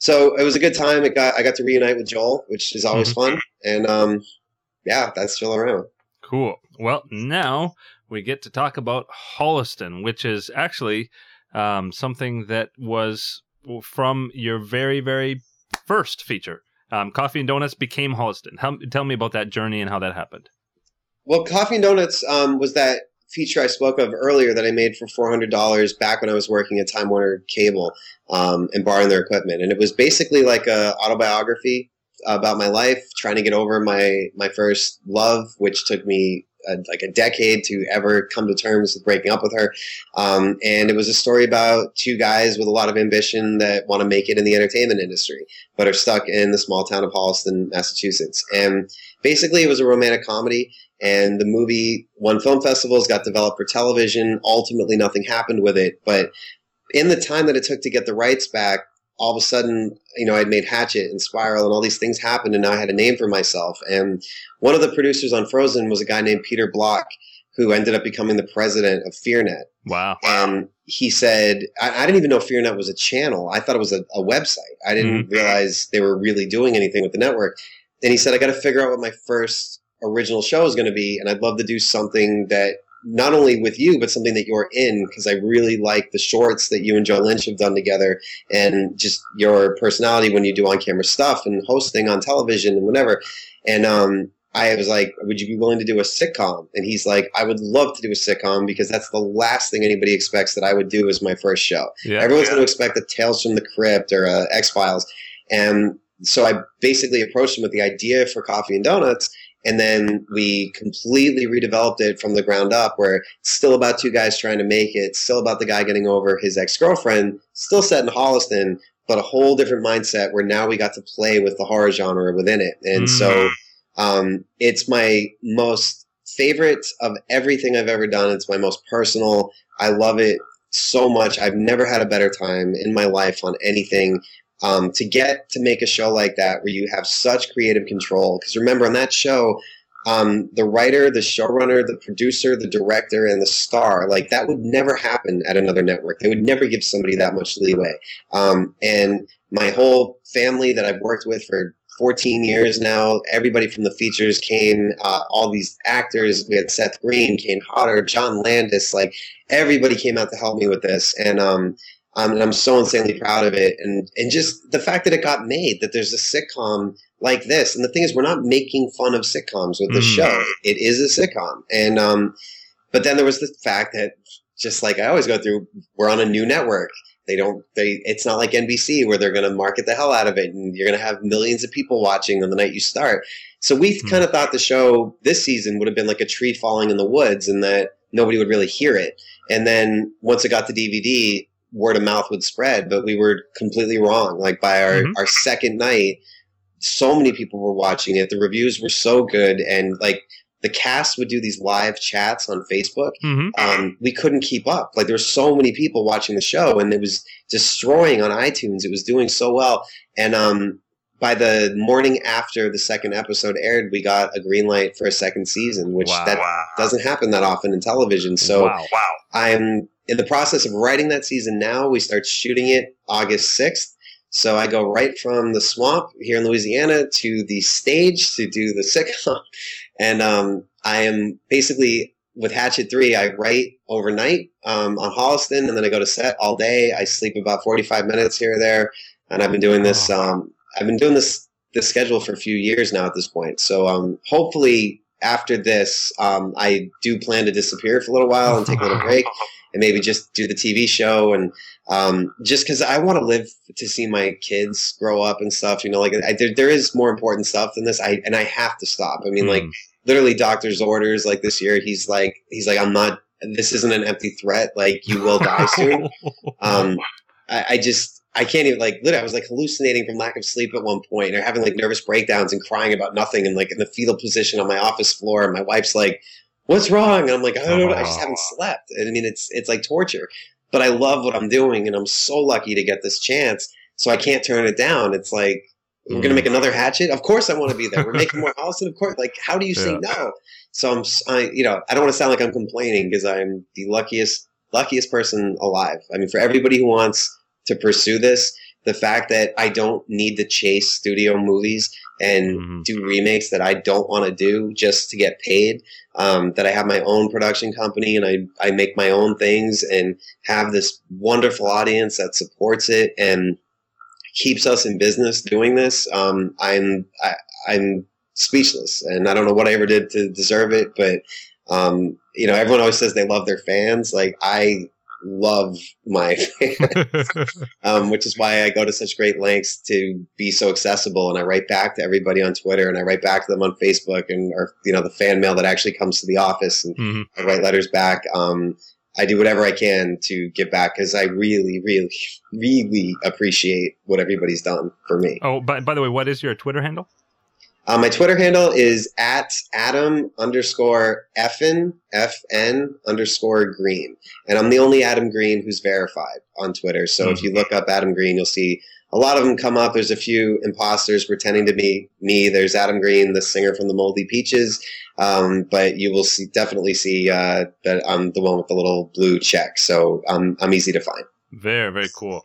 So it was a good time. It got I got to reunite with Joel, which is always fun. And um, yeah, that's still around. Cool. Well, now we get to talk about Holliston, which is actually um, something that was from your very, very first feature. Um, Coffee and Donuts became Holliston. How, tell me about that journey and how that happened. Well, Coffee and Donuts um, was that feature I spoke of earlier that I made for four hundred dollars back when I was working at Time Warner Cable um, and borrowing their equipment, and it was basically like a autobiography about my life, trying to get over my my first love, which took me uh like a decade to ever come to terms with breaking up with her. Um, and it was a story about two guys with a lot of ambition that want to make it in the entertainment industry, but are stuck in the small town of Holliston, Massachusetts. And basically, it was a romantic comedy and the movie won film festivals, got developed for television. Ultimately, nothing happened with it. But in the time that it took to get the rights back, all of a sudden, you know, I'd made Hatchet and Spiral, and all these things happened, and now I had a name for myself. And one of the producers on Frozen was a guy named Peter Block, who ended up becoming the president of FearNet. Wow. And he said, I, I didn't even know FearNet was a channel. I thought it was a, a website. I didn't mm-hmm. realize they were really doing anything with the network. And he said, I got to figure out what my first original show is going to be. And I'd love to do something that not only with you, but something that you're in, because I really like the shorts that you and Joe Lynch have done together and just your personality when you do on camera stuff and hosting on television and whatever. And, um, I was like, would you be willing to do a sitcom? And he's like, I would love to do a sitcom because that's the last thing anybody expects that I would do as my first show. Yeah. Everyone's going to expect the Tales from the Crypt or X Files. And so I basically approached him with the idea for Coffee and Donuts. And then we completely redeveloped it from the ground up, where it's still about two guys trying to make it, still about the guy getting over his ex girlfriend, still set in Holliston, but a whole different mindset where now we got to play with the horror genre within it. And so um, it's my most favorite of everything I've ever done. It's my most personal. I love it so much. I've never had a better time in my life on anything. Um, to get to make a show like that where you have such creative control. Because remember, on that show, um, the writer, the showrunner, the producer, the director, and the star, like that would never happen at another network. They would never give somebody that much leeway. Um, and my whole family that I've worked with for 14 years now, everybody from the features came, uh, all these actors. We had Seth Green, Kane Hodder, John Landis, like everybody came out to help me with this. And, um, um, and I'm so insanely proud of it. And, and just the fact that it got made, that there's a sitcom like this. And the thing is, we're not making fun of sitcoms with the Mm. show. It is a sitcom. And, um, but then there was the fact that just like I always go through, we're on a new network. They don't, they, it's not like NBC where they're going to market the hell out of it and you're going to have millions of people watching on the night you start. So we Hmm. kind of thought the show this season would have been like a tree falling in the woods and that nobody would really hear it. And then once it got to DVD, word of mouth would spread, but we were completely wrong. Like by our, Mhm. our second night, so many people were watching it. The reviews were so good. And like the cast would do these live chats on Facebook. hmm Um, we couldn't keep up. Like there were so many people watching the show and it was destroying on iTunes. It was doing so well. And, um, by the morning after the second episode aired, we got a green light for a second season, which Wow. that doesn't happen that often in television. So wow. Wow. I'm in the process of writing that season now. We start shooting it August 6th. So I go right from the swamp here in Louisiana to the stage to do the sitcom. And um, I am basically with Hatchet 3, I write overnight um, on Holliston and then I go to set all day. I sleep about 45 minutes here or there. And I've been doing this. Oh. Um, I've been doing this this schedule for a few years now at this point. So um, hopefully after this, um, I do plan to disappear for a little while and take a little break and maybe just do the TV show and um, just because I want to live to see my kids grow up and stuff. You know, like I, there, there is more important stuff than this. I and I have to stop. I mean, like Mm. literally, doctor's orders. Like this year, he's like, he's like, I'm not. This isn't an empty threat. Like you will die soon. Um, I, I just. I can't even like literally I was like hallucinating from lack of sleep at one point or having like nervous breakdowns and crying about nothing and like in the fetal position on my office floor and my wife's like, What's wrong? And I'm like, I don't know, I just haven't oh. slept. And I mean it's it's like torture. but I love what I'm doing and I'm so lucky to get this chance. So I can't turn it down. It's like, we're going to make mm. another hatchet. Of course I want to be there. We're making more house. And of course, like, how do you say yeah. no? So I'm, I, you know, I don't want to sound like I'm complaining because I'm the luckiest, luckiest person alive. I mean, for everybody who wants to pursue this, the fact that I don't need to chase studio movies and mm-hmm. do remakes that I don't want to do just to get paid. Um, that I have my own production company and I, I make my own things and have this wonderful audience that supports it and keeps us in business doing this. Um, I'm I, I'm speechless, and I don't know what I ever did to deserve it, but um, you know, everyone always says they love their fans. Like I love my fans, um, which is why I go to such great lengths to be so accessible. And I write back to everybody on Twitter, and I write back to them on Facebook, and or you know the fan mail that actually comes to the office, and mm-hmm. I write letters back. Um, I do whatever I can to give back because I really, really, really appreciate what everybody's done for me. Oh, by, by the way, what is your Twitter handle? Uh, my Twitter handle is at Adam underscore FN, FN underscore Green. And I'm the only Adam Green who's verified on Twitter. So mm-hmm. if you look up Adam Green, you'll see a lot of them come up. There's a few imposters pretending to be me. There's Adam Green, the singer from the Moldy Peaches. Um, but you will see, definitely see uh, that I'm the one with the little blue check. So I'm, I'm easy to find. Very, very cool.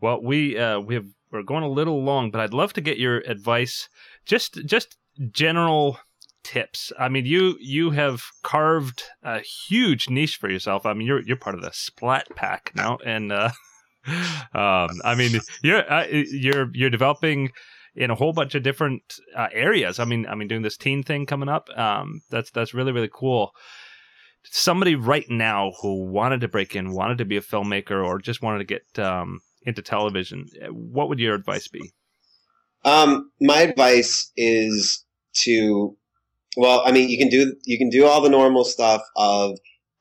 Well, we, uh, we have, we're going a little long, but I'd love to get your advice just just general tips. I mean, you you have carved a huge niche for yourself. I mean, you're you're part of the Splat Pack now, and uh, um, I mean, you're uh, you're you're developing in a whole bunch of different uh, areas. I mean, I mean, doing this teen thing coming up. Um, that's that's really really cool. Somebody right now who wanted to break in, wanted to be a filmmaker, or just wanted to get um, into television, what would your advice be? Um, my advice is to, well, I mean, you can do you can do all the normal stuff of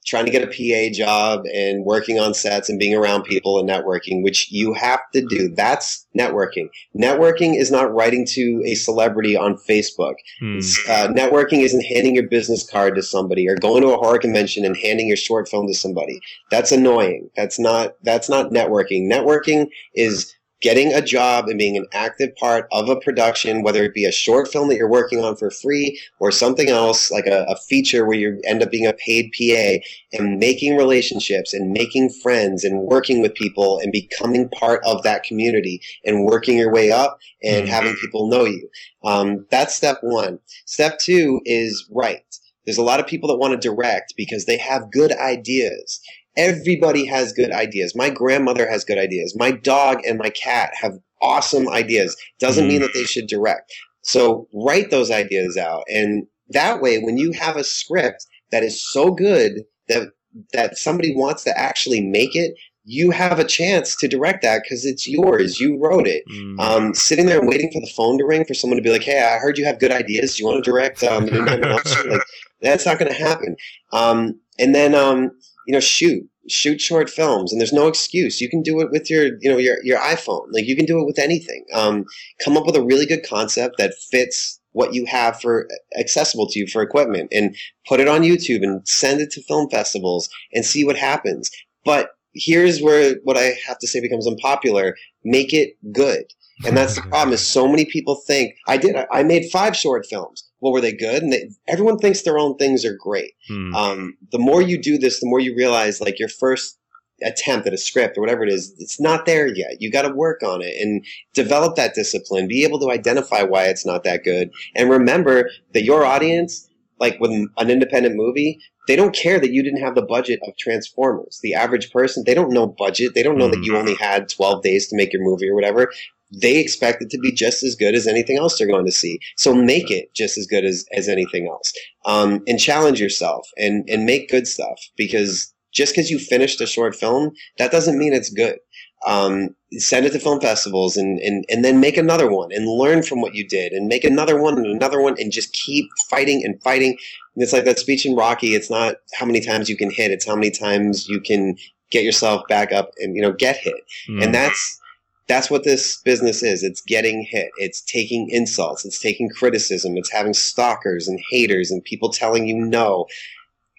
trying to get a PA job and working on sets and being around people and networking, which you have to do. That's networking. Networking is not writing to a celebrity on Facebook. Hmm. Uh, networking isn't handing your business card to somebody or going to a horror convention and handing your short film to somebody. That's annoying. That's not, that's not networking. Networking is getting a job and being an active part of a production, whether it be a short film that you're working on for free or something else like a, a, feature where you end up being a paid PA and making relationships and making friends and working with people and becoming part of that community and working your way up and mm-hmm. having people know you. Um, that's step one. Step two is right. There's a lot of people that want to direct because they have good ideas Everybody has good ideas. My grandmother has good ideas. My dog and my cat have awesome ideas. Doesn't mm. mean that they should direct. So write those ideas out. And that way, when you have a script that is so good that, that somebody wants to actually make it, you have a chance to direct that because it's yours. You wrote it. Mm. Um, sitting there waiting for the phone to ring for someone to be like, "Hey, I heard you have good ideas. Do you want to direct?" Um, like that's not going to happen. Um, and then um, you know, shoot, shoot short films, and there's no excuse. You can do it with your, you know, your your iPhone. Like you can do it with anything. Um, come up with a really good concept that fits what you have for accessible to you for equipment, and put it on YouTube and send it to film festivals and see what happens. But here's where what I have to say becomes unpopular. Make it good. And that's the problem is so many people think I did, I made five short films. Well, were they good? And they, everyone thinks their own things are great. Hmm. Um, the more you do this, the more you realize like your first attempt at a script or whatever it is, it's not there yet. You got to work on it and develop that discipline, be able to identify why it's not that good. And remember that your audience, like with an independent movie, they don't care that you didn't have the budget of Transformers. The average person, they don't know budget. They don't know mm. that you hmm. only had 12 days to make your movie or whatever they expect it to be just as good as anything else they're going to see. So make it just as good as, as anything else. Um, and challenge yourself and, and make good stuff because just because you finished a short film, that doesn't mean it's good. Um, send it to film festivals and, and, and then make another one and learn from what you did and make another one and another one and just keep fighting and fighting. And it's like that speech in Rocky. It's not how many times you can hit. It's how many times you can get yourself back up and, you know, get hit. Mm. And that's, that's what this business is. It's getting hit. It's taking insults. It's taking criticism. It's having stalkers and haters and people telling you no.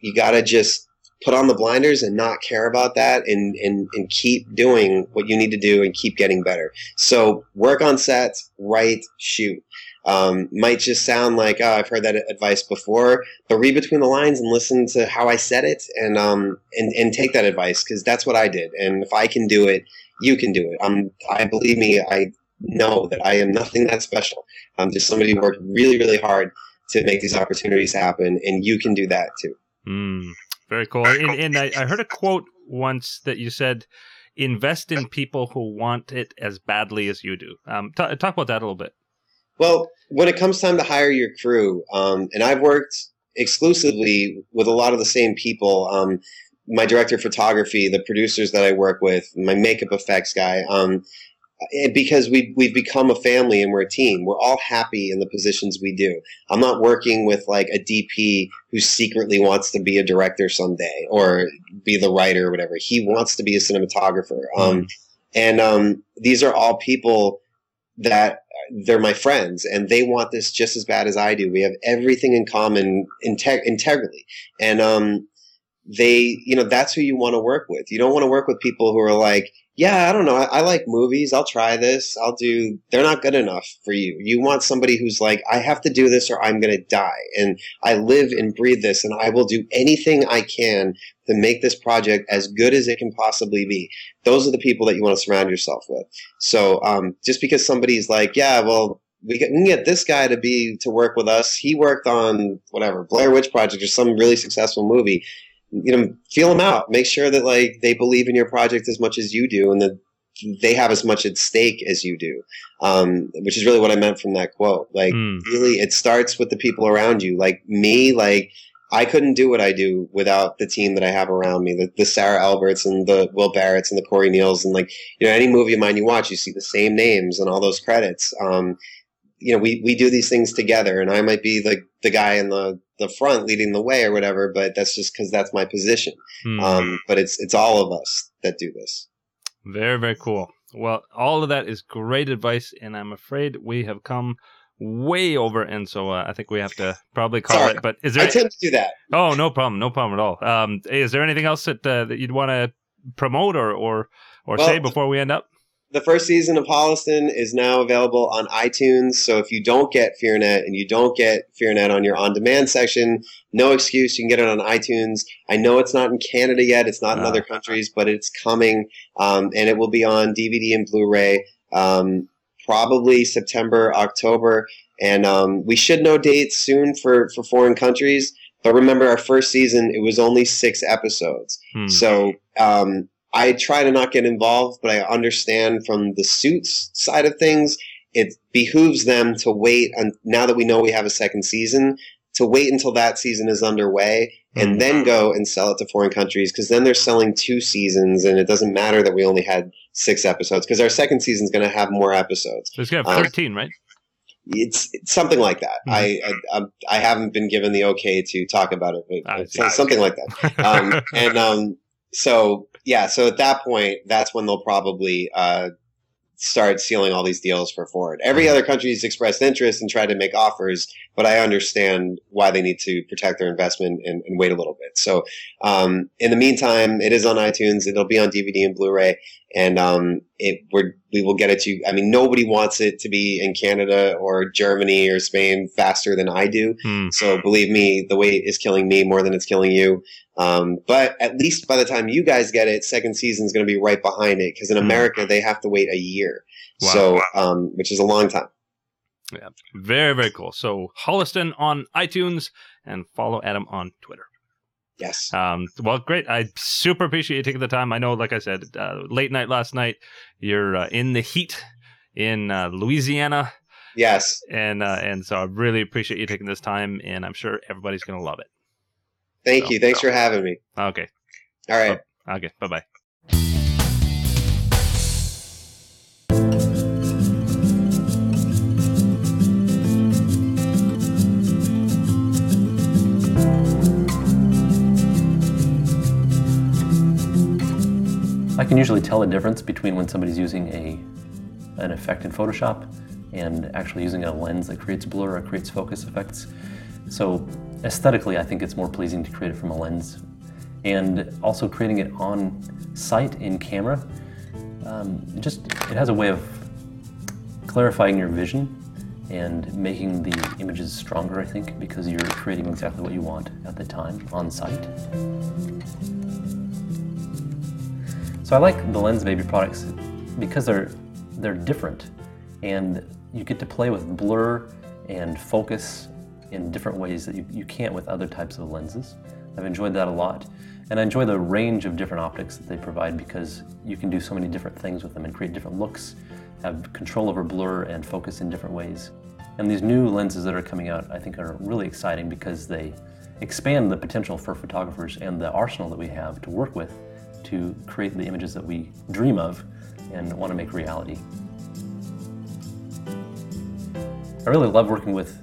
You got to just put on the blinders and not care about that and, and, and keep doing what you need to do and keep getting better. So work on sets, write, shoot. Um, might just sound like, oh, I've heard that advice before, but read between the lines and listen to how I said it and, um, and, and take that advice because that's what I did. And if I can do it, you can do it. Um, I believe me, I know that I am nothing that special. I'm just somebody who worked really, really hard to make these opportunities happen, and you can do that too. Mm, very cool. And, and I, I heard a quote once that you said, "Invest in people who want it as badly as you do." Um, t- talk about that a little bit. Well, when it comes time to hire your crew, um, and I've worked exclusively with a lot of the same people. Um, my director of photography, the producers that I work with, my makeup effects guy. Um, because we we've become a family and we're a team. We're all happy in the positions we do. I'm not working with like a DP who secretly wants to be a director someday or be the writer or whatever. He wants to be a cinematographer. Mm. Um, and um, these are all people that they're my friends and they want this just as bad as I do. We have everything in common integ- integrally. And um, they, you know, that's who you want to work with. You don't want to work with people who are like, yeah, I don't know. I, I, like movies. I'll try this. I'll do. They're not good enough for you. You want somebody who's like, I have to do this or I'm going to die. And I live and breathe this and I will do anything I can to make this project as good as it can possibly be. Those are the people that you want to surround yourself with. So, um, just because somebody's like, yeah, well, we can get this guy to be to work with us. He worked on whatever Blair Witch Project or some really successful movie you know, feel them out. Make sure that like they believe in your project as much as you do, and that they have as much at stake as you do. Um, which is really what I meant from that quote. Like, mm. really, it starts with the people around you. Like me, like I couldn't do what I do without the team that I have around me. The, the Sarah Elberts and the Will Barratts and the Cory Neals and like you know any movie of mine you watch, you see the same names and all those credits. Um, you know, we, we do these things together and I might be the, the guy in the, the front leading the way or whatever, but that's just cause that's my position. Hmm. Um, but it's, it's all of us that do this. Very, very cool. Well, all of that is great advice and I'm afraid we have come way over and so uh, I think we have to probably call Sorry, it, but is there, I tend to do that. Oh, no problem. No problem at all. Um, is there anything else that, uh, that you'd want to promote or, or, or well, say before we end up? The first season of Holliston is now available on iTunes. So if you don't get FearNet and you don't get FearNet on your on-demand section, no excuse. You can get it on iTunes. I know it's not in Canada yet. It's not in other ah. countries, but it's coming, um, and it will be on DVD and Blu-ray um, probably September, October, and um, we should know dates soon for for foreign countries. But remember, our first season it was only six episodes, hmm. so um, I try to not get involved, but I understand from the suits side of things, it behooves them to wait. And now that we know we have a second season, to wait until that season is underway and mm-hmm. then go and sell it to foreign countries because then they're selling two seasons and it doesn't matter that we only had six episodes because our second season is going to have more episodes. So it's going to have 13, um, right? It's, it's, something like that. Mm-hmm. I, I, I haven't been given the okay to talk about it, but something like that. Um, and um, so yeah, so at that point, that's when they'll probably uh, start sealing all these deals for Ford. Every mm-hmm. other country has expressed interest and tried to make offers, but I understand why they need to protect their investment and, and wait a little bit. So, um, in the meantime, it is on iTunes. It'll be on DVD and Blu-ray, and um, it we're, we will get it to. I mean, nobody wants it to be in Canada or Germany or Spain faster than I do. Hmm. So, believe me, the wait is killing me more than it's killing you. Um, but at least by the time you guys get it, second season is going to be right behind it because in hmm. America they have to wait a year, wow. so um, which is a long time. Yeah, very very cool. So Holliston on iTunes and follow Adam on Twitter. Yes. Um, well, great. I super appreciate you taking the time. I know, like I said, uh, late night last night. You're uh, in the heat in uh, Louisiana. Yes. And uh, and so I really appreciate you taking this time, and I'm sure everybody's going to love it. Thank so, you. Thanks so. for having me. Okay. All right. Oh, okay. Bye bye. I can usually tell the difference between when somebody's using a an effect in Photoshop and actually using a lens that creates blur or creates focus effects. So aesthetically, I think it's more pleasing to create it from a lens. and also creating it on site in camera. Um, it just it has a way of clarifying your vision and making the images stronger, I think, because you're creating exactly what you want at the time on site. So I like the Lensbaby products because they're they're different and you get to play with blur and focus in different ways that you, you can't with other types of lenses. I've enjoyed that a lot. And I enjoy the range of different optics that they provide because you can do so many different things with them and create different looks, have control over blur and focus in different ways. And these new lenses that are coming out, I think, are really exciting because they expand the potential for photographers and the arsenal that we have to work with to create the images that we dream of and want to make reality. I really love working with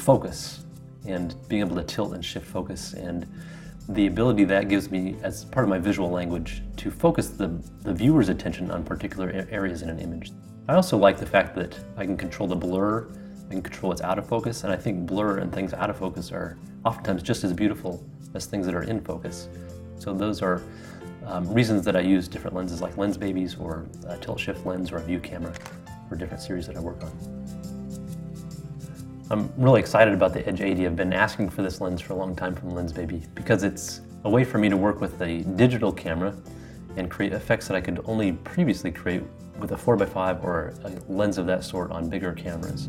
focus and being able to tilt and shift focus and the ability that gives me as part of my visual language to focus the, the viewer's attention on particular areas in an image. I also like the fact that I can control the blur, I can control what's out of focus, and I think blur and things out of focus are oftentimes just as beautiful as things that are in focus. So those are um, reasons that I use different lenses like Lens Babies or tilt shift lens or a view camera for different series that I work on. I'm really excited about the Edge 80. I've been asking for this lens for a long time from Lensbaby because it's a way for me to work with a digital camera and create effects that I could only previously create with a 4x5 or a lens of that sort on bigger cameras.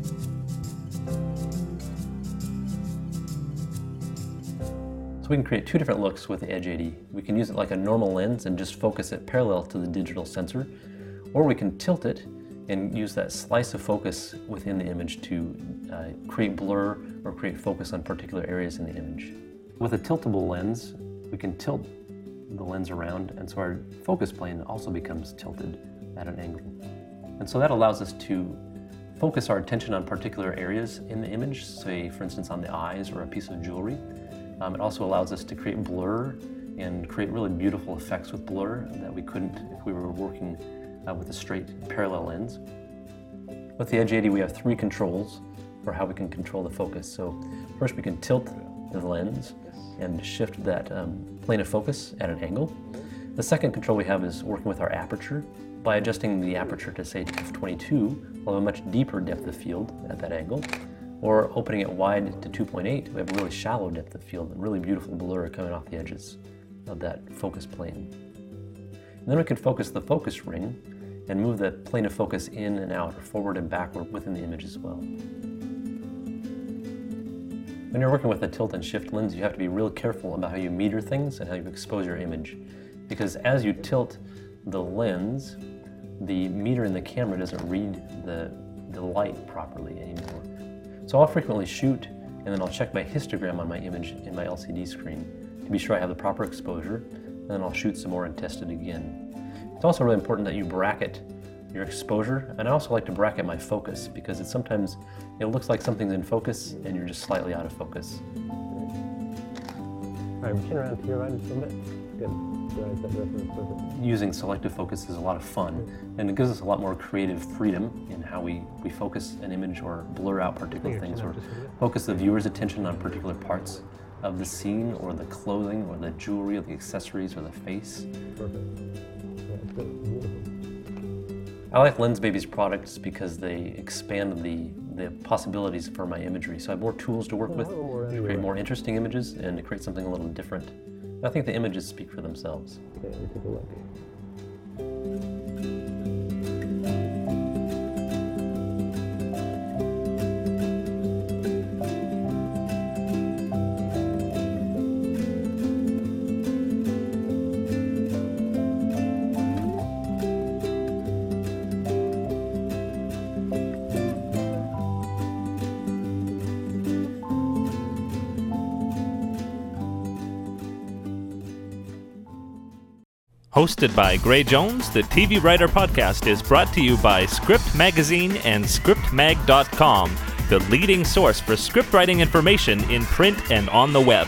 So we can create two different looks with the Edge 80. We can use it like a normal lens and just focus it parallel to the digital sensor, or we can tilt it and use that slice of focus within the image to uh, create blur or create focus on particular areas in the image. With a tiltable lens, we can tilt the lens around and so our focus plane also becomes tilted at an angle. And so that allows us to focus our attention on particular areas in the image, say for instance on the eyes or a piece of jewelry. Um, it also allows us to create blur and create really beautiful effects with blur that we couldn't if we were working uh, with a straight parallel lens. With the Edge 80 we have three controls for how we can control the focus. So first we can tilt the lens and shift that um, plane of focus at an angle. The second control we have is working with our aperture. By adjusting the aperture to say f22, we'll have a much deeper depth of field at that angle. Or opening it wide to 2.8, we have a really shallow depth of field and really beautiful blur coming off the edges of that focus plane. And then we can focus the focus ring and move the plane of focus in and out, or forward and backward within the image as well. When you're working with a tilt and shift lens, you have to be real careful about how you meter things and how you expose your image. Because as you tilt the lens, the meter in the camera doesn't read the, the light properly anymore. So I'll frequently shoot and then I'll check my histogram on my image in my LCD screen to be sure I have the proper exposure, and then I'll shoot some more and test it again. It's also really important that you bracket your exposure, and I also like to bracket my focus because it sometimes it looks like something's in focus and you're just slightly out of focus. All right, chin around to your right just a little bit. Good. Using selective focus is a lot of fun, and it gives us a lot more creative freedom in how we, we focus an image or blur out particular things or focus the viewer's attention on particular parts of the scene or the clothing or the jewelry or the accessories or the face. Perfect. I like Lensbaby's products because they expand the, the possibilities for my imagery. So I have more tools to work with to create more interesting images and to create something a little different. I think the images speak for themselves. Okay, Hosted by Gray Jones, the TV Writer Podcast is brought to you by Script Magazine and ScriptMag.com, the leading source for script writing information in print and on the web.